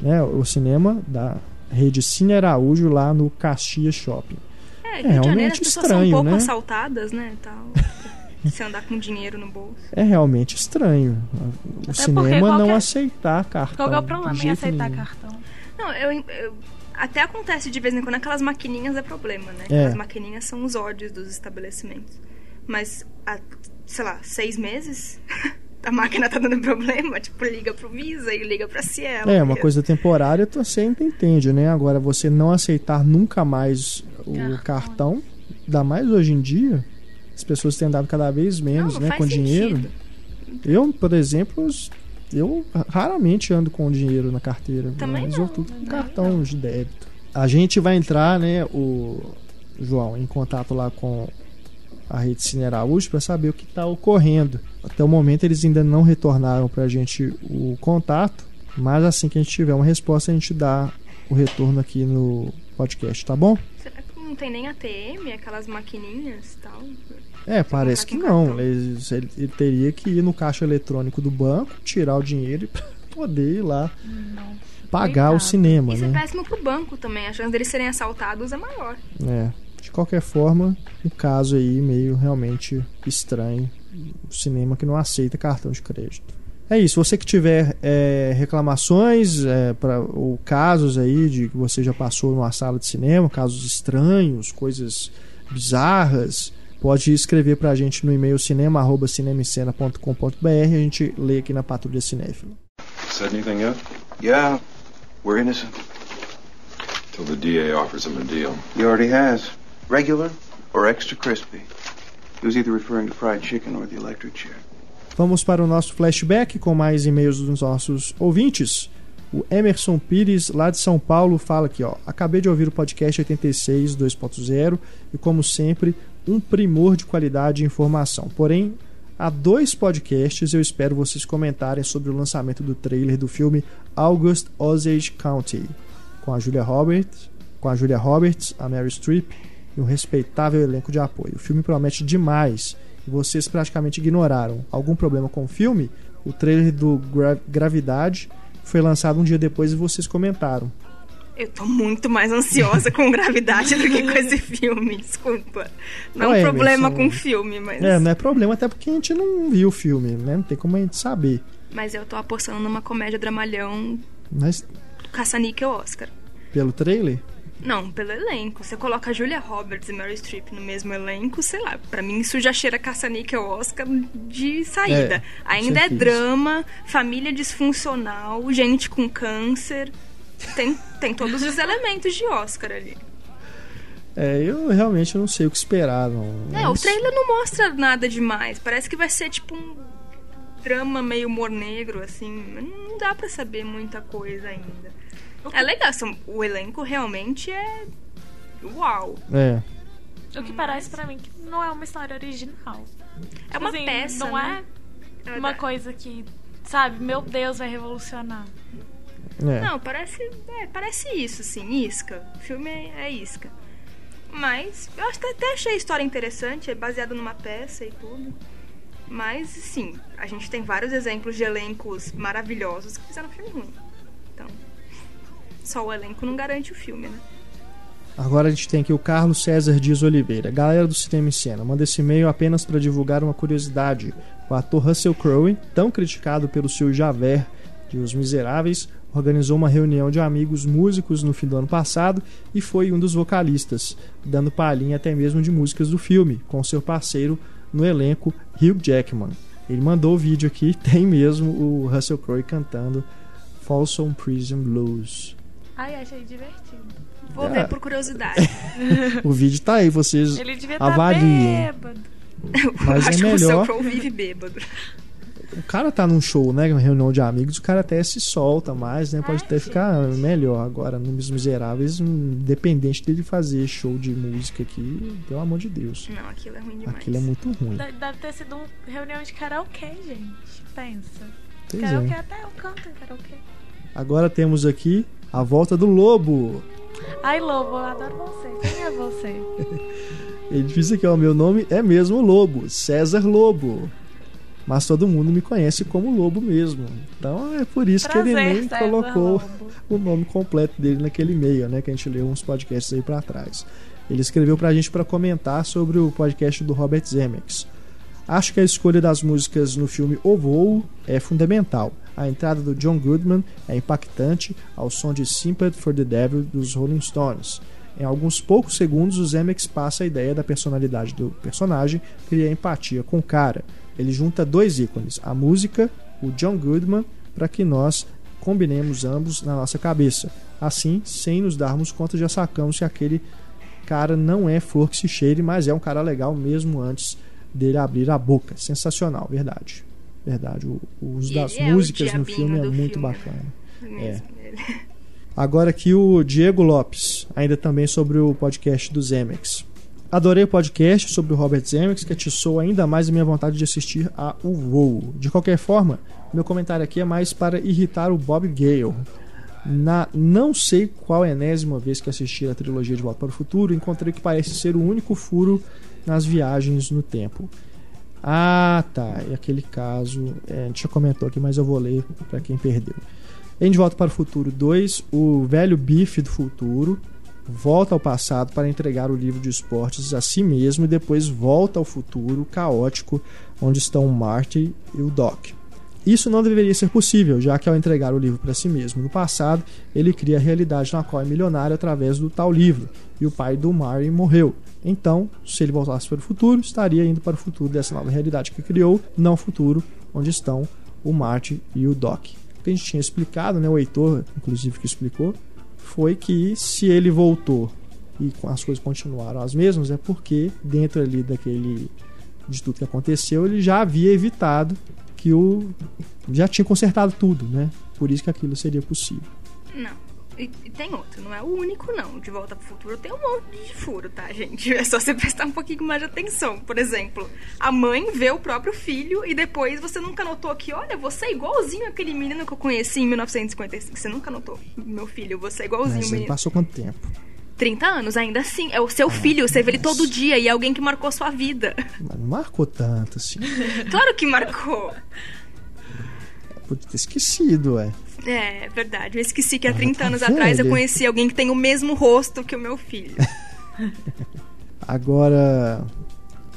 S1: Né, o cinema da rede Cine Araújo lá no Caxias Shopping.
S4: É,
S1: É
S4: de Janeiro as
S1: realmente
S4: pessoas
S1: estranho,
S4: são um pouco
S1: né?
S4: assaltadas, né? Tal. Se andar com dinheiro no bolso.
S1: É realmente estranho o
S5: porque
S1: cinema não aceitar cartão.
S5: Qual é o problema em aceitar
S1: nenhum.
S5: cartão?
S4: Não, eu, eu- até acontece de vez em quando aquelas maquininhas é problema, né?
S1: É.
S4: Aquelas maquininhas são os ódios dos estabelecimentos. Mas, há, sei lá, seis meses a máquina tá dando problema, tipo, liga pro Visa e liga pra Cielo.
S1: É, uma coisa temporária você ainda entende, né? Agora, você não aceitar nunca mais o
S5: Cartão.
S1: cartão, ainda mais hoje em dia, as pessoas têm andado cada vez menos,
S4: Não,
S1: né?
S4: faz
S1: Com dinheiro.
S4: sentido.
S1: Eu, por exemplo, eu raramente ando com dinheiro na carteira.
S4: Também
S1: eu
S4: não,
S1: tudo com cartão de débito. A gente vai entrar, né, o João, em contato lá com a rede Cine Araújo para saber o que está ocorrendo. Até o momento eles ainda não retornaram para a gente o contato, mas assim que a gente tiver uma resposta a gente dá o retorno aqui no podcast, tá bom?
S4: Será que não tem nem ATM, aquelas maquininhas e tal?
S1: É, parece que não. Ele, ele- teria que ir no caixa eletrônico do banco, tirar o dinheiro e poder ir lá pagar o
S5: Coitado.
S1: cinema,
S4: Isso é
S1: né?
S4: péssimo pro banco também. A chance deles serem assaltados é maior.
S1: É. De qualquer forma, um caso aí meio realmente estranho. O cinema que não aceita cartão de crédito. É isso. Você que tiver é, reclamações é, pra, ou casos aí de que você já passou numa sala de cinema, casos estranhos, coisas bizarras, pode escrever pra gente no e-mail cinema@cinemicena.com.br. A gente lê aqui na Patrulha Cinéfila.
S6: Set anything up?
S7: Yeah, we're innocent.
S6: Till the DA offers him a deal.
S7: He already has. Regular or extra crispy. He was either referring to fried chicken or the electric chair.
S1: Vamos para o nosso flashback com mais e-mails dos nossos ouvintes. O Emerson Pires, lá de São Paulo, fala aqui, ó. Acabei de ouvir o podcast 86 2.0 e, como sempre, um primor de qualidade e informação. Porém, há dois podcasts eu espero vocês comentarem sobre o lançamento do trailer do filme August Osage County, com a Julia Roberts, com a Julia Roberts, a Mary Streep e um respeitável elenco de apoio. O filme promete demais e vocês praticamente ignoraram. Algum problema com o filme? O trailer do Gra Gravidade foi lançado um dia depois e vocês comentaram.
S4: Eu tô muito mais ansiosa com gravidade do que com esse filme, desculpa. Não é um problema com o filme, mas.
S1: É, não é problema, até porque a gente não viu o filme, né? Não tem como a gente saber.
S4: Mas eu tô apostando numa comédia dramalhão
S1: Mas
S4: caça-níquel Oscar.
S1: pelo trailer,
S4: Não, pelo elenco. Você coloca Julia Roberts e Mary Streep no mesmo elenco, sei lá, pra mim isso já cheira caça-níquel Oscar de saída.
S1: É,
S4: Ainda é drama, família disfuncional, gente com câncer. Tem, tem todos os elementos de Oscar ali.
S1: é, eu realmente não sei o que esperar. Não.
S4: É, o
S1: Mas-
S4: trailer não mostra nada demais. Parece que vai ser tipo um drama meio humor negro, assim. Não dá pra saber muita coisa ainda. É legal, são- o elenco realmente é. Uau!
S1: É,
S5: O que parece pra mim que não é uma história original.
S4: É uma
S5: Assim,
S4: peça.
S5: Não
S4: né?
S5: é uma coisa que, sabe, meu Deus, vai revolucionar.
S1: É.
S4: Não, parece. é, parece isso, assim, isca. O filme é, é isca. Mas eu acho que até achei a história interessante, é baseado numa peça e tudo. Mas, sim, a gente tem vários exemplos de elencos maravilhosos que fizeram filme ruim. Então, só o elenco não garante o filme, né?
S1: Agora a gente tem aqui o Carlos César Dias Oliveira. Galera do Cinema em Cena, manda esse e-mail apenas para divulgar uma curiosidade. O ator Russell Crowe, tão criticado pelo seu Javert de Os Miseráveis, organizou uma reunião de amigos músicos no fim do ano passado e foi um dos vocalistas, dando palhinha até mesmo de músicas do filme, com seu parceiro no elenco, Hugh Jackman. Ele mandou o vídeo aqui, tem mesmo o Russell Crowe cantando Folsom Prison Blues.
S5: Ai, achei divertido.
S4: Vou
S1: Ah.
S4: ver por curiosidade.
S1: O vídeo tá aí, vocês
S5: Ele devia estar
S1: avaliem.
S5: bêbado.
S1: Mas
S4: Acho
S1: é
S4: que o seu
S1: melhor.
S4: Crow vive bêbado.
S1: O cara tá num show, né? Uma reunião de amigos, o cara até se solta mais, né? Pode
S5: Ai,
S1: até ficar
S5: gente.
S1: melhor. Agora, nos Miseráveis, independente dele fazer show de música aqui, pelo amor de Deus.
S4: Não, aquilo é ruim demais.
S1: Aquilo é muito ruim.
S5: De- Deve ter sido uma reunião de karaokê, gente. Pensa.
S1: Pois
S5: karaokê
S1: é.
S5: até eu canto em karaokê.
S1: Agora temos aqui a volta do Lobo.
S5: Ai, Lobo, eu adoro você. Quem é você?
S1: Ele disse que o meu nome é mesmo Lobo, César Lobo. Mas todo mundo me conhece como Lobo mesmo. Então é por isso que ele
S5: Prazer,
S1: nem
S5: César
S1: colocou
S5: Lobo.
S1: o nome completo dele naquele e-mail, né? Que a gente leu uns podcasts aí pra trás. Ele escreveu pra gente pra comentar sobre o podcast do Robert Zemeckis. Acho que a escolha das músicas no filme O Voo é fundamental. A entrada do John Goodman é impactante ao som de Sympathy for the Devil dos Rolling Stones. Em alguns poucos segundos, o Zemeckis passa a ideia da personalidade do personagem, cria empatia com o cara. Ele junta dois ícones, a música, o John Goodman, para que nós combinemos ambos na nossa cabeça. Assim, sem nos darmos conta, já sacamos que aquele cara não é flor que se cheire, mas é um cara legal mesmo antes dele abrir a boca. Sensacional, verdade. Verdade. O, o uso das
S4: é
S1: músicas no filme é muito
S4: filme.
S1: bacana.
S4: Mesmo, ele.
S1: Agora aqui o Diego Lopes, ainda também sobre o podcast do Zemex. Adorei o podcast sobre o Robert Zemeckis, que atiçou ainda mais a minha vontade de assistir a O Voo. De qualquer forma, meu comentário aqui é mais para irritar o Bob Gale. Na não sei qual enésima vez que assisti a trilogia de Volta para o Futuro, encontrei que parece ser o único furo nas viagens no tempo. Ah, tá. E aquele caso, é, a gente já comentou aqui, mas eu vou ler para quem perdeu. Em De Volta para o Futuro 2, o velho bife do futuro volta ao passado para entregar o livro de esportes a si mesmo e depois volta ao futuro caótico onde estão Marty e o Doc. Isso não deveria ser possível, já que ao entregar o livro para si mesmo no passado, ele cria a realidade na qual é milionário através do tal livro, e o pai do Marty morreu. Então, se ele voltasse para o futuro, estaria indo para o futuro dessa nova realidade que criou, não o futuro onde estão o Marty e o Doc. O que a gente tinha explicado, né, o Heitor, inclusive, que explicou, foi que se ele voltou e as coisas continuaram as mesmas, é porque dentro ali daquele de tudo que aconteceu, ele já havia evitado que o já tinha consertado tudo, né? Por isso que aquilo seria possível.
S4: Não. E, e tem outro, não é o único, não. De Volta pro Futuro tem um monte de furo, tá, gente? É só você prestar um pouquinho mais de atenção. Por exemplo, a mãe vê o próprio filho e depois você nunca notou que, olha, você é igualzinho aquele menino que eu conheci em 1955. Você nunca notou, meu filho, você é igualzinho
S1: Mas
S4: o
S1: ele
S4: menino.
S1: passou quanto tempo?
S4: 30 anos, ainda assim. É o seu filho, você vê ele todo dia e é alguém que marcou sua vida.
S1: Mas não marcou tanto assim.
S4: Claro que marcou.
S1: Podia ter esquecido, ué.
S4: É, verdade. Eu esqueci que há
S1: Ah,
S4: 30
S1: tá
S4: anos atrás eu conheci alguém que tem o mesmo rosto que o meu filho.
S1: Agora,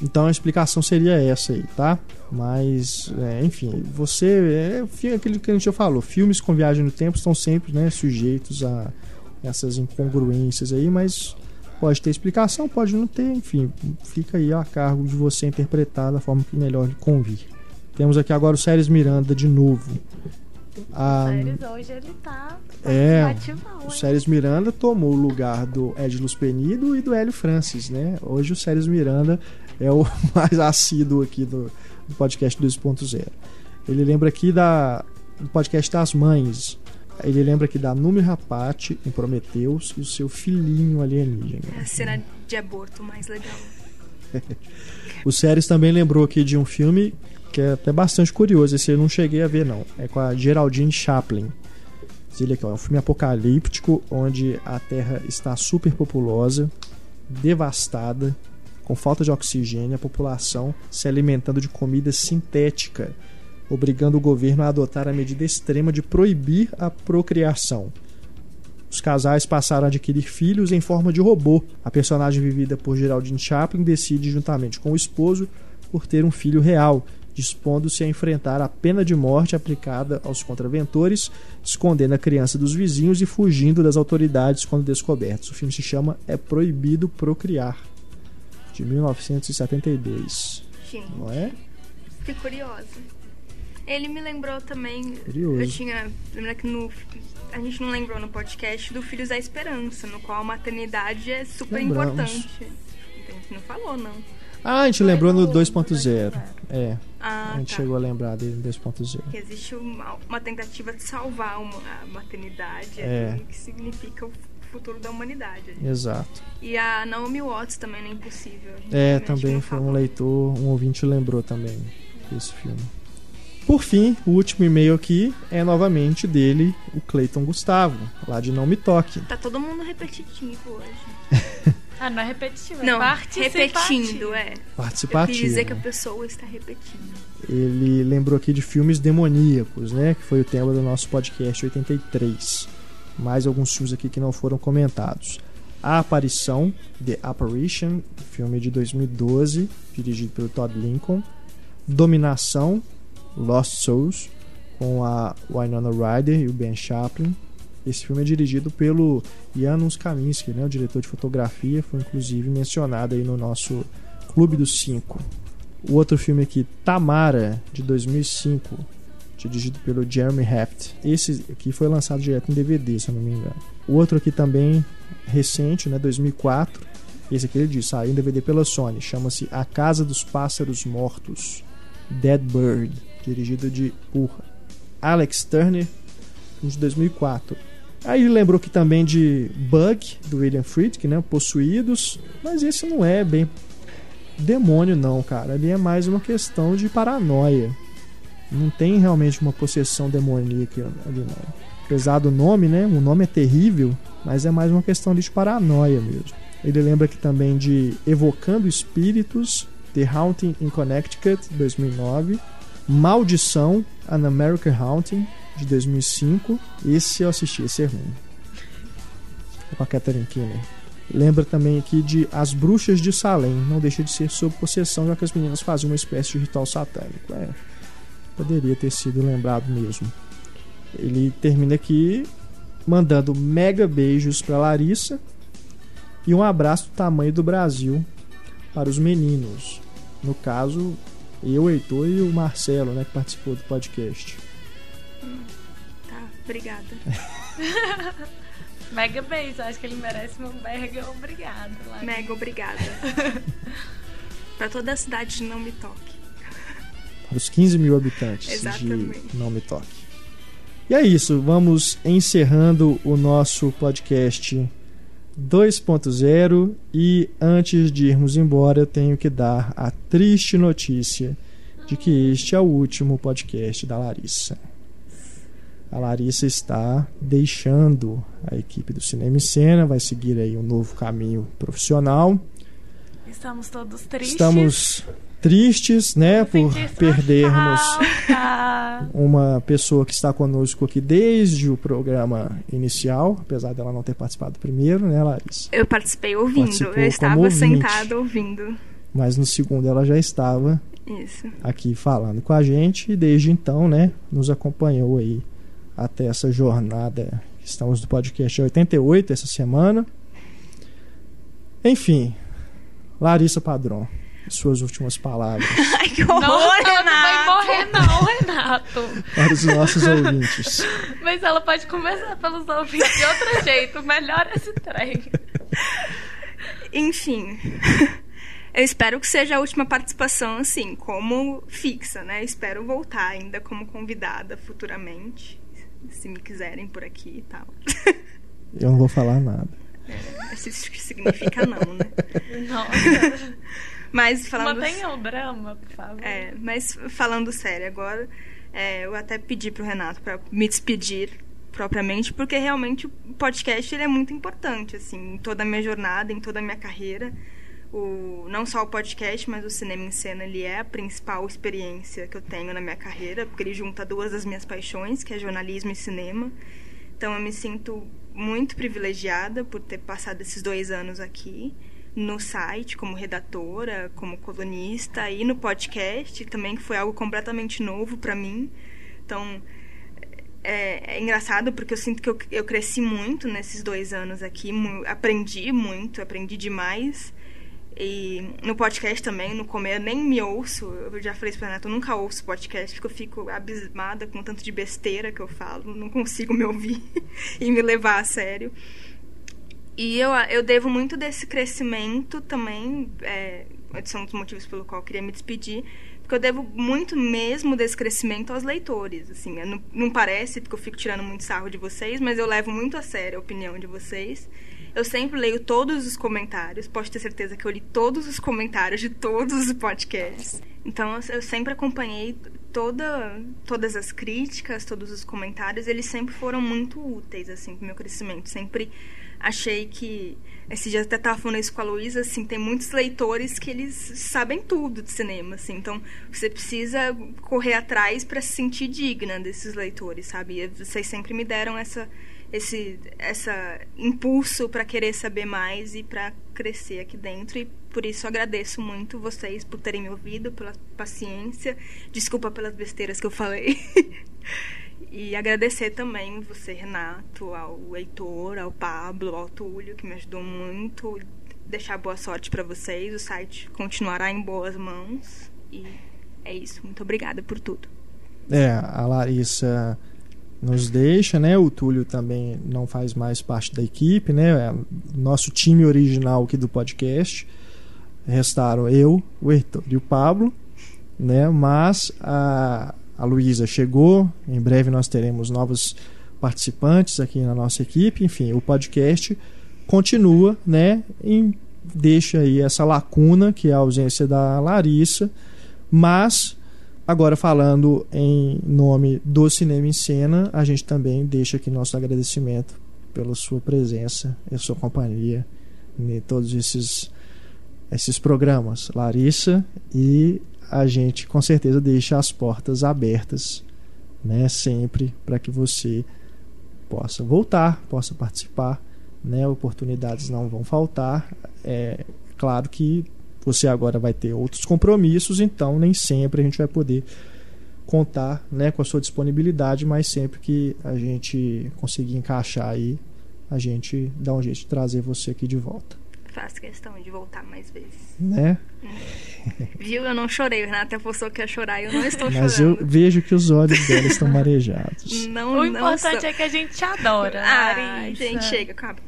S1: então a explicação seria essa aí, tá? Mas, é, enfim, você. É aquilo que a gente já falou: filmes com viagem no tempo estão sempre né, sujeitos a essas incongruências aí, mas pode ter explicação, pode não ter, enfim, fica aí a cargo de você interpretar da forma que melhor lhe convir. Temos aqui agora o Séries Miranda de novo. A,
S5: Séries hoje ele tá
S1: É, o? Séries Miranda tomou o lugar do Ed Luz Penido e do Hélio Francis, né? Hoje o Séries Miranda é o mais assíduo aqui do, do podcast 2.0. Ele lembra aqui da, do podcast das mães. Ele lembra aqui da Número Rapate em Prometeus e o seu filhinho alienígena.
S4: É a cena de aborto mais legal.
S1: O Séries também lembrou aqui de um filme que é até bastante curioso. Esse eu não cheguei a ver, não. É com a Geraldine Chaplin. Ele aqui, ó, é um filme apocalíptico onde a Terra está superpopulosa, devastada, com falta de oxigênio, a população se alimentando de comida sintética, obrigando o governo a adotar a medida extrema de proibir a procriação. Os casais passaram a adquirir filhos em forma de robô. A personagem vivida por Geraldine Chaplin decide, juntamente com o esposo, por ter um filho real, dispondo-se a enfrentar a pena de morte aplicada aos contraventores, escondendo a criança dos vizinhos e fugindo das autoridades quando descobertos. O filme se chama É Proibido Procriar, de 1972.
S4: Gente,
S1: Não é?
S4: fiquei curiosa. Ele me lembrou também.
S1: Curioso.
S4: Eu tinha. Lembra que no. A gente não lembrou no podcast do Filhos da Esperança, no qual a maternidade é super
S1: Lembramos.
S4: importante. A gente não falou, não.
S1: Ah, a gente
S5: Foi
S1: lembrou no
S5: no
S1: 2.0. É,
S4: Ah,
S1: a gente
S4: tá.
S1: chegou a lembrar dele no 2.0.
S4: Que existe uma, uma tentativa de salvar uma, a maternidade,
S1: É.
S4: assim, que significa o futuro da humanidade.
S1: Exato.
S4: E a Naomi Watts também não é impossível.
S1: É, também
S4: não
S1: foi um leitor, um ouvinte lembrou também desse filme. Por fim, o último e-mail aqui é novamente dele, o Cleiton Gustavo, lá de Não Me Toque.
S4: Tá todo mundo repetitivo hoje.
S5: Ah, não é repetitivo, é
S4: Não,
S5: participativo.
S4: repetindo, é.
S1: Participativo.
S4: dizer que a pessoa está repetindo.
S1: Ele lembrou aqui de filmes demoníacos, né? Que foi o tema do nosso podcast 83. Mais alguns filmes aqui que não foram comentados. A Aparição, The Apparition, filme de 2012, dirigido pelo Todd Lincoln. Dominação, Lost Souls, com a Winona Ryder e o Ben Chaplin. Esse filme é dirigido pelo Janusz Kaminski, né? O diretor de fotografia, foi inclusive mencionado aí no nosso Clube dos Cinco. O outro filme aqui, Tamara, de 2005, dirigido pelo Jeremy Heft. Esse aqui foi lançado direto em DVD, se eu não me engano. O outro aqui também recente, né, 2004. Esse aqui ele saiu em DVD pela Sony. Chama-se A Casa dos Pássaros Mortos, Dead Bird, dirigido de por Alex Turner, de 2004. Aí ele lembrou aqui também de Bug, do William Friedkin, né, Possuídos, mas esse não é bem demônio não, cara. Ali é mais uma questão de paranoia. Não tem realmente uma possessão demoníaca ali não. Apesar do nome, né? O nome é terrível, mas é mais uma questão de paranoia mesmo. Ele lembra aqui também de Evocando Espíritos, The Haunting in Connecticut, 2009, Maldição, An American Haunting, de 2005. Esse eu assisti, esse é ruim. É Com a Catherine Keener. Lembra também aqui de As Bruxas de Salem. Não deixa de ser sob possessão, já que as meninas faziam uma espécie de ritual satânico. É, poderia ter sido lembrado mesmo. Ele termina aqui mandando mega beijos para Larissa e um abraço do tamanho do Brasil para os meninos. No caso, eu, Heitor e o Marcelo, né, que participou do podcast.
S4: Tá, obrigada.
S5: Mega beijo, acho que ele merece um mega obrigado. Larissa.
S4: Mega obrigada. pra toda a cidade de Não Me Toque.
S1: Para os 15 mil habitantes
S4: Exatamente.
S1: de Não Me Toque. E é isso, vamos encerrando o nosso podcast 2.0 e antes de irmos embora eu tenho que dar a triste notícia de que este é o último podcast da Larissa. A Larissa está deixando a equipe do Cinema em Cena, vai seguir aí um novo caminho profissional.
S5: Estamos todos tristes.
S1: Estamos tristes, né, por perdermos
S5: falta.
S1: uma pessoa que está conosco aqui desde o programa inicial, apesar dela não ter participado primeiro, né, Larissa?
S4: Eu participei ouvindo.
S1: Participou
S4: eu estava
S1: ouvinte.
S4: sentada ouvindo.
S1: Mas no segundo ela já estava
S4: Isso.
S1: aqui falando com a gente e desde então, né, nos acompanhou aí até essa jornada. Estamos no podcast 88 essa semana. Enfim, Larissa Padrão, suas últimas palavras
S4: Ai, que
S5: Não,
S4: horror,
S5: ela não vai
S4: Renato.
S5: morrer não, Renato.
S1: para os nossos ouvintes.
S5: Mas ela pode começar pelos ouvintes de outro jeito. Melhor esse trem.
S4: Enfim. Eu espero que seja a última participação, assim, como fixa, né? Espero voltar ainda como convidada futuramente. Se me quiserem por aqui e tal.
S1: Eu não vou falar nada.
S4: Isso significa não, né?
S5: Nossa.
S4: Mas falando.
S5: Mantenha o drama, por favor.
S4: É, mas falando sério agora, é, eu até pedi pro Renato para me despedir propriamente, porque realmente o podcast ele é muito importante, assim, em toda a minha jornada, em toda a minha carreira. O, não só o podcast, mas o cinema em cena, ele é a principal experiência que eu tenho na minha carreira, porque ele junta duas das minhas paixões, que é jornalismo e cinema. Então eu me sinto muito privilegiada por ter passado esses dois anos aqui no site como redatora, como colunista e no podcast também que foi algo completamente novo para mim. Então é, é, engraçado porque eu sinto que eu, eu cresci muito nesses dois anos aqui, aprendi muito, aprendi demais. E no podcast também, no comer, eu nem me ouço. Eu já falei isso pra Renato, eu nunca ouço podcast, porque eu fico abismada com o tanto de besteira que eu falo. Não consigo me ouvir e me levar a sério. E eu, eu devo muito desse crescimento também, é, são um dos motivos pelo qual eu queria me despedir, porque eu devo muito mesmo desse crescimento aos leitores. Assim, não, não parece, porque eu fico tirando muito sarro de vocês, mas eu levo muito a sério a opinião de vocês. Eu sempre leio todos os comentários, pode ter certeza que eu li todos os comentários de todos os podcasts. Então eu sempre acompanhei toda, todas as críticas, todos os comentários, eles sempre foram muito úteis assim para o meu crescimento. Sempre achei que esse dia até estava falando isso com a Luísa, assim, tem muitos leitores que eles sabem tudo de cinema, assim, então você precisa correr atrás para se sentir digna desses leitores, sabe? E vocês sempre me deram essa esse essa impulso para querer saber mais e para crescer aqui dentro e por isso agradeço muito vocês por terem me ouvido, pela paciência. Desculpa pelas besteiras que eu falei. E agradecer também você, Renato, ao Heitor, ao Pablo, ao Túlio, que me ajudou muito. Deixar boa sorte para vocês. O site continuará em boas mãos. E é isso. Muito obrigada por tudo.
S1: É, a Larissa nos deixa, né? O Túlio também não faz mais parte da equipe, né? Nosso time original aqui do podcast. Restaram eu, o Heitor e o Pablo, né? Mas a a Luísa chegou, em breve nós teremos novos participantes aqui na nossa equipe. Enfim, o podcast continua, né? E deixa aí essa lacuna que é a ausência da Larissa, mas agora falando em nome do Cinema em Cena, a gente também deixa aqui nosso agradecimento pela sua presença e sua companhia em todos esses esses programas, Larissa e a gente com certeza deixa as portas abertas, né, sempre para que você possa voltar, possa participar né? Oportunidades não vão faltar. É claro que você agora vai ter outros compromissos, então nem sempre a gente vai poder contar né, com a sua disponibilidade, mas sempre que a gente conseguir encaixar aí, a gente dá um jeito de trazer você aqui de volta.
S4: Faço questão de voltar mais vezes.
S1: Né?
S4: Viu? Eu não chorei. O Renato apostou que ia chorar e eu não estou
S1: Mas
S4: chorando.
S1: eu vejo que os olhos dela estão marejados.
S4: Não,
S5: O
S4: não
S5: importante
S4: sou.
S5: é que a gente te adora,
S4: Ah,
S5: Larissa.
S4: gente, chega, calma.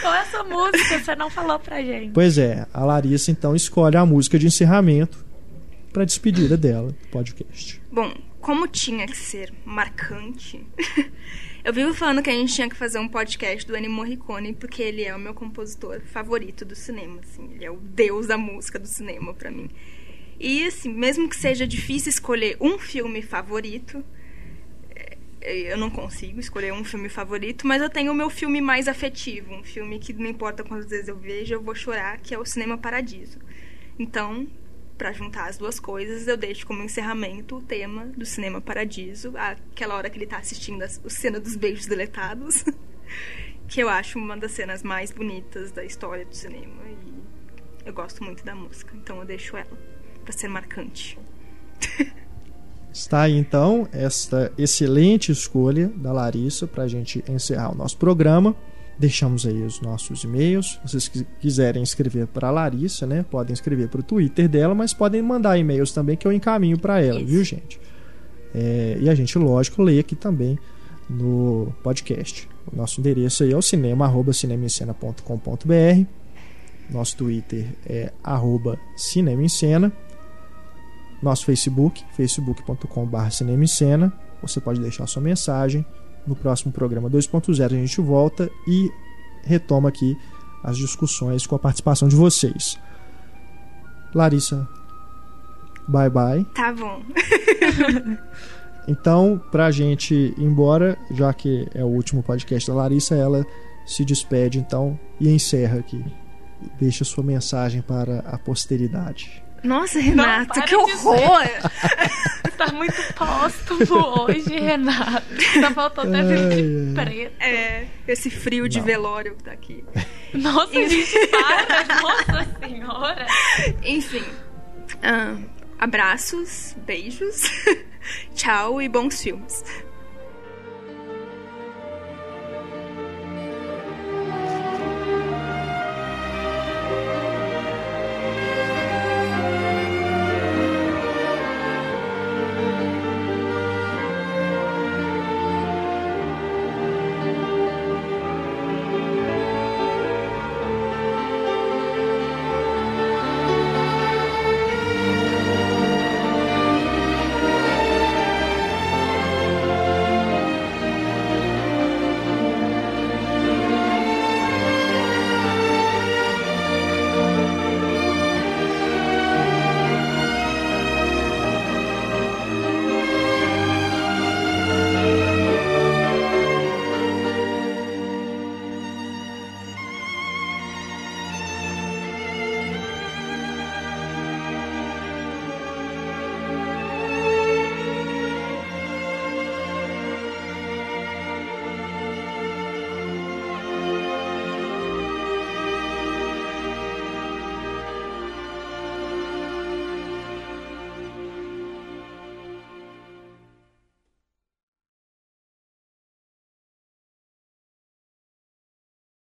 S5: Qual é essa música? Você não falou pra gente.
S1: Pois é, a Larissa então escolhe a música de encerramento para despedida dela do podcast.
S4: Bom, como tinha que ser marcante, eu vivo falando que a gente tinha que fazer um podcast do Ennio Morricone porque ele é o meu compositor favorito do cinema, assim, ele é o deus da música do cinema pra mim. E assim, mesmo que seja difícil escolher um filme favorito, eu não consigo escolher um filme favorito, mas eu tenho o meu filme mais afetivo, um filme que não importa quantas vezes eu vejo, eu vou chorar, que é o Cinema Paradiso. Então, para juntar as duas coisas, eu deixo como encerramento o tema do Cinema Paradiso, aquela hora que ele tá assistindo a cena dos beijos deletados, que eu acho uma das cenas mais bonitas da história do cinema e eu gosto muito da música, então eu deixo ela para ser marcante.
S1: Está aí então esta excelente escolha da Larissa para a gente encerrar o nosso programa. Deixamos aí os nossos e-mails. Se vocês qui- quiserem escrever para a Larissa, né? Podem escrever para o Twitter dela, mas podem mandar e-mails também que eu encaminho para ela,
S4: Isso.
S1: viu, gente? É, e a gente, lógico, lê aqui também no podcast. O nosso endereço aí é o cinema, arroba cinemaencena.com.br. Nosso Twitter é arroba cinema em cena. Nosso Facebook, facebook.com.br cinema em cena. Você pode deixar sua mensagem. No próximo programa 2.0 a gente volta e retoma aqui as discussões com a participação de vocês. Larissa, bye bye.
S4: Tá bom.
S1: Então, pra gente ir embora, já que é o último podcast da Larissa, ela se despede então e encerra aqui. Deixa sua mensagem para a posteridade.
S4: Nossa, Renato,
S5: para
S4: que
S5: de
S4: horror!
S5: Tá muito póstumo hoje, Renato. Tá faltando até
S1: ai.
S5: preto.
S4: É, esse frio de
S1: Não.
S4: velório que tá aqui.
S5: Nossa, gente, para! Nossa senhora!
S4: Enfim. ah, abraços, beijos, tchau e bons filmes.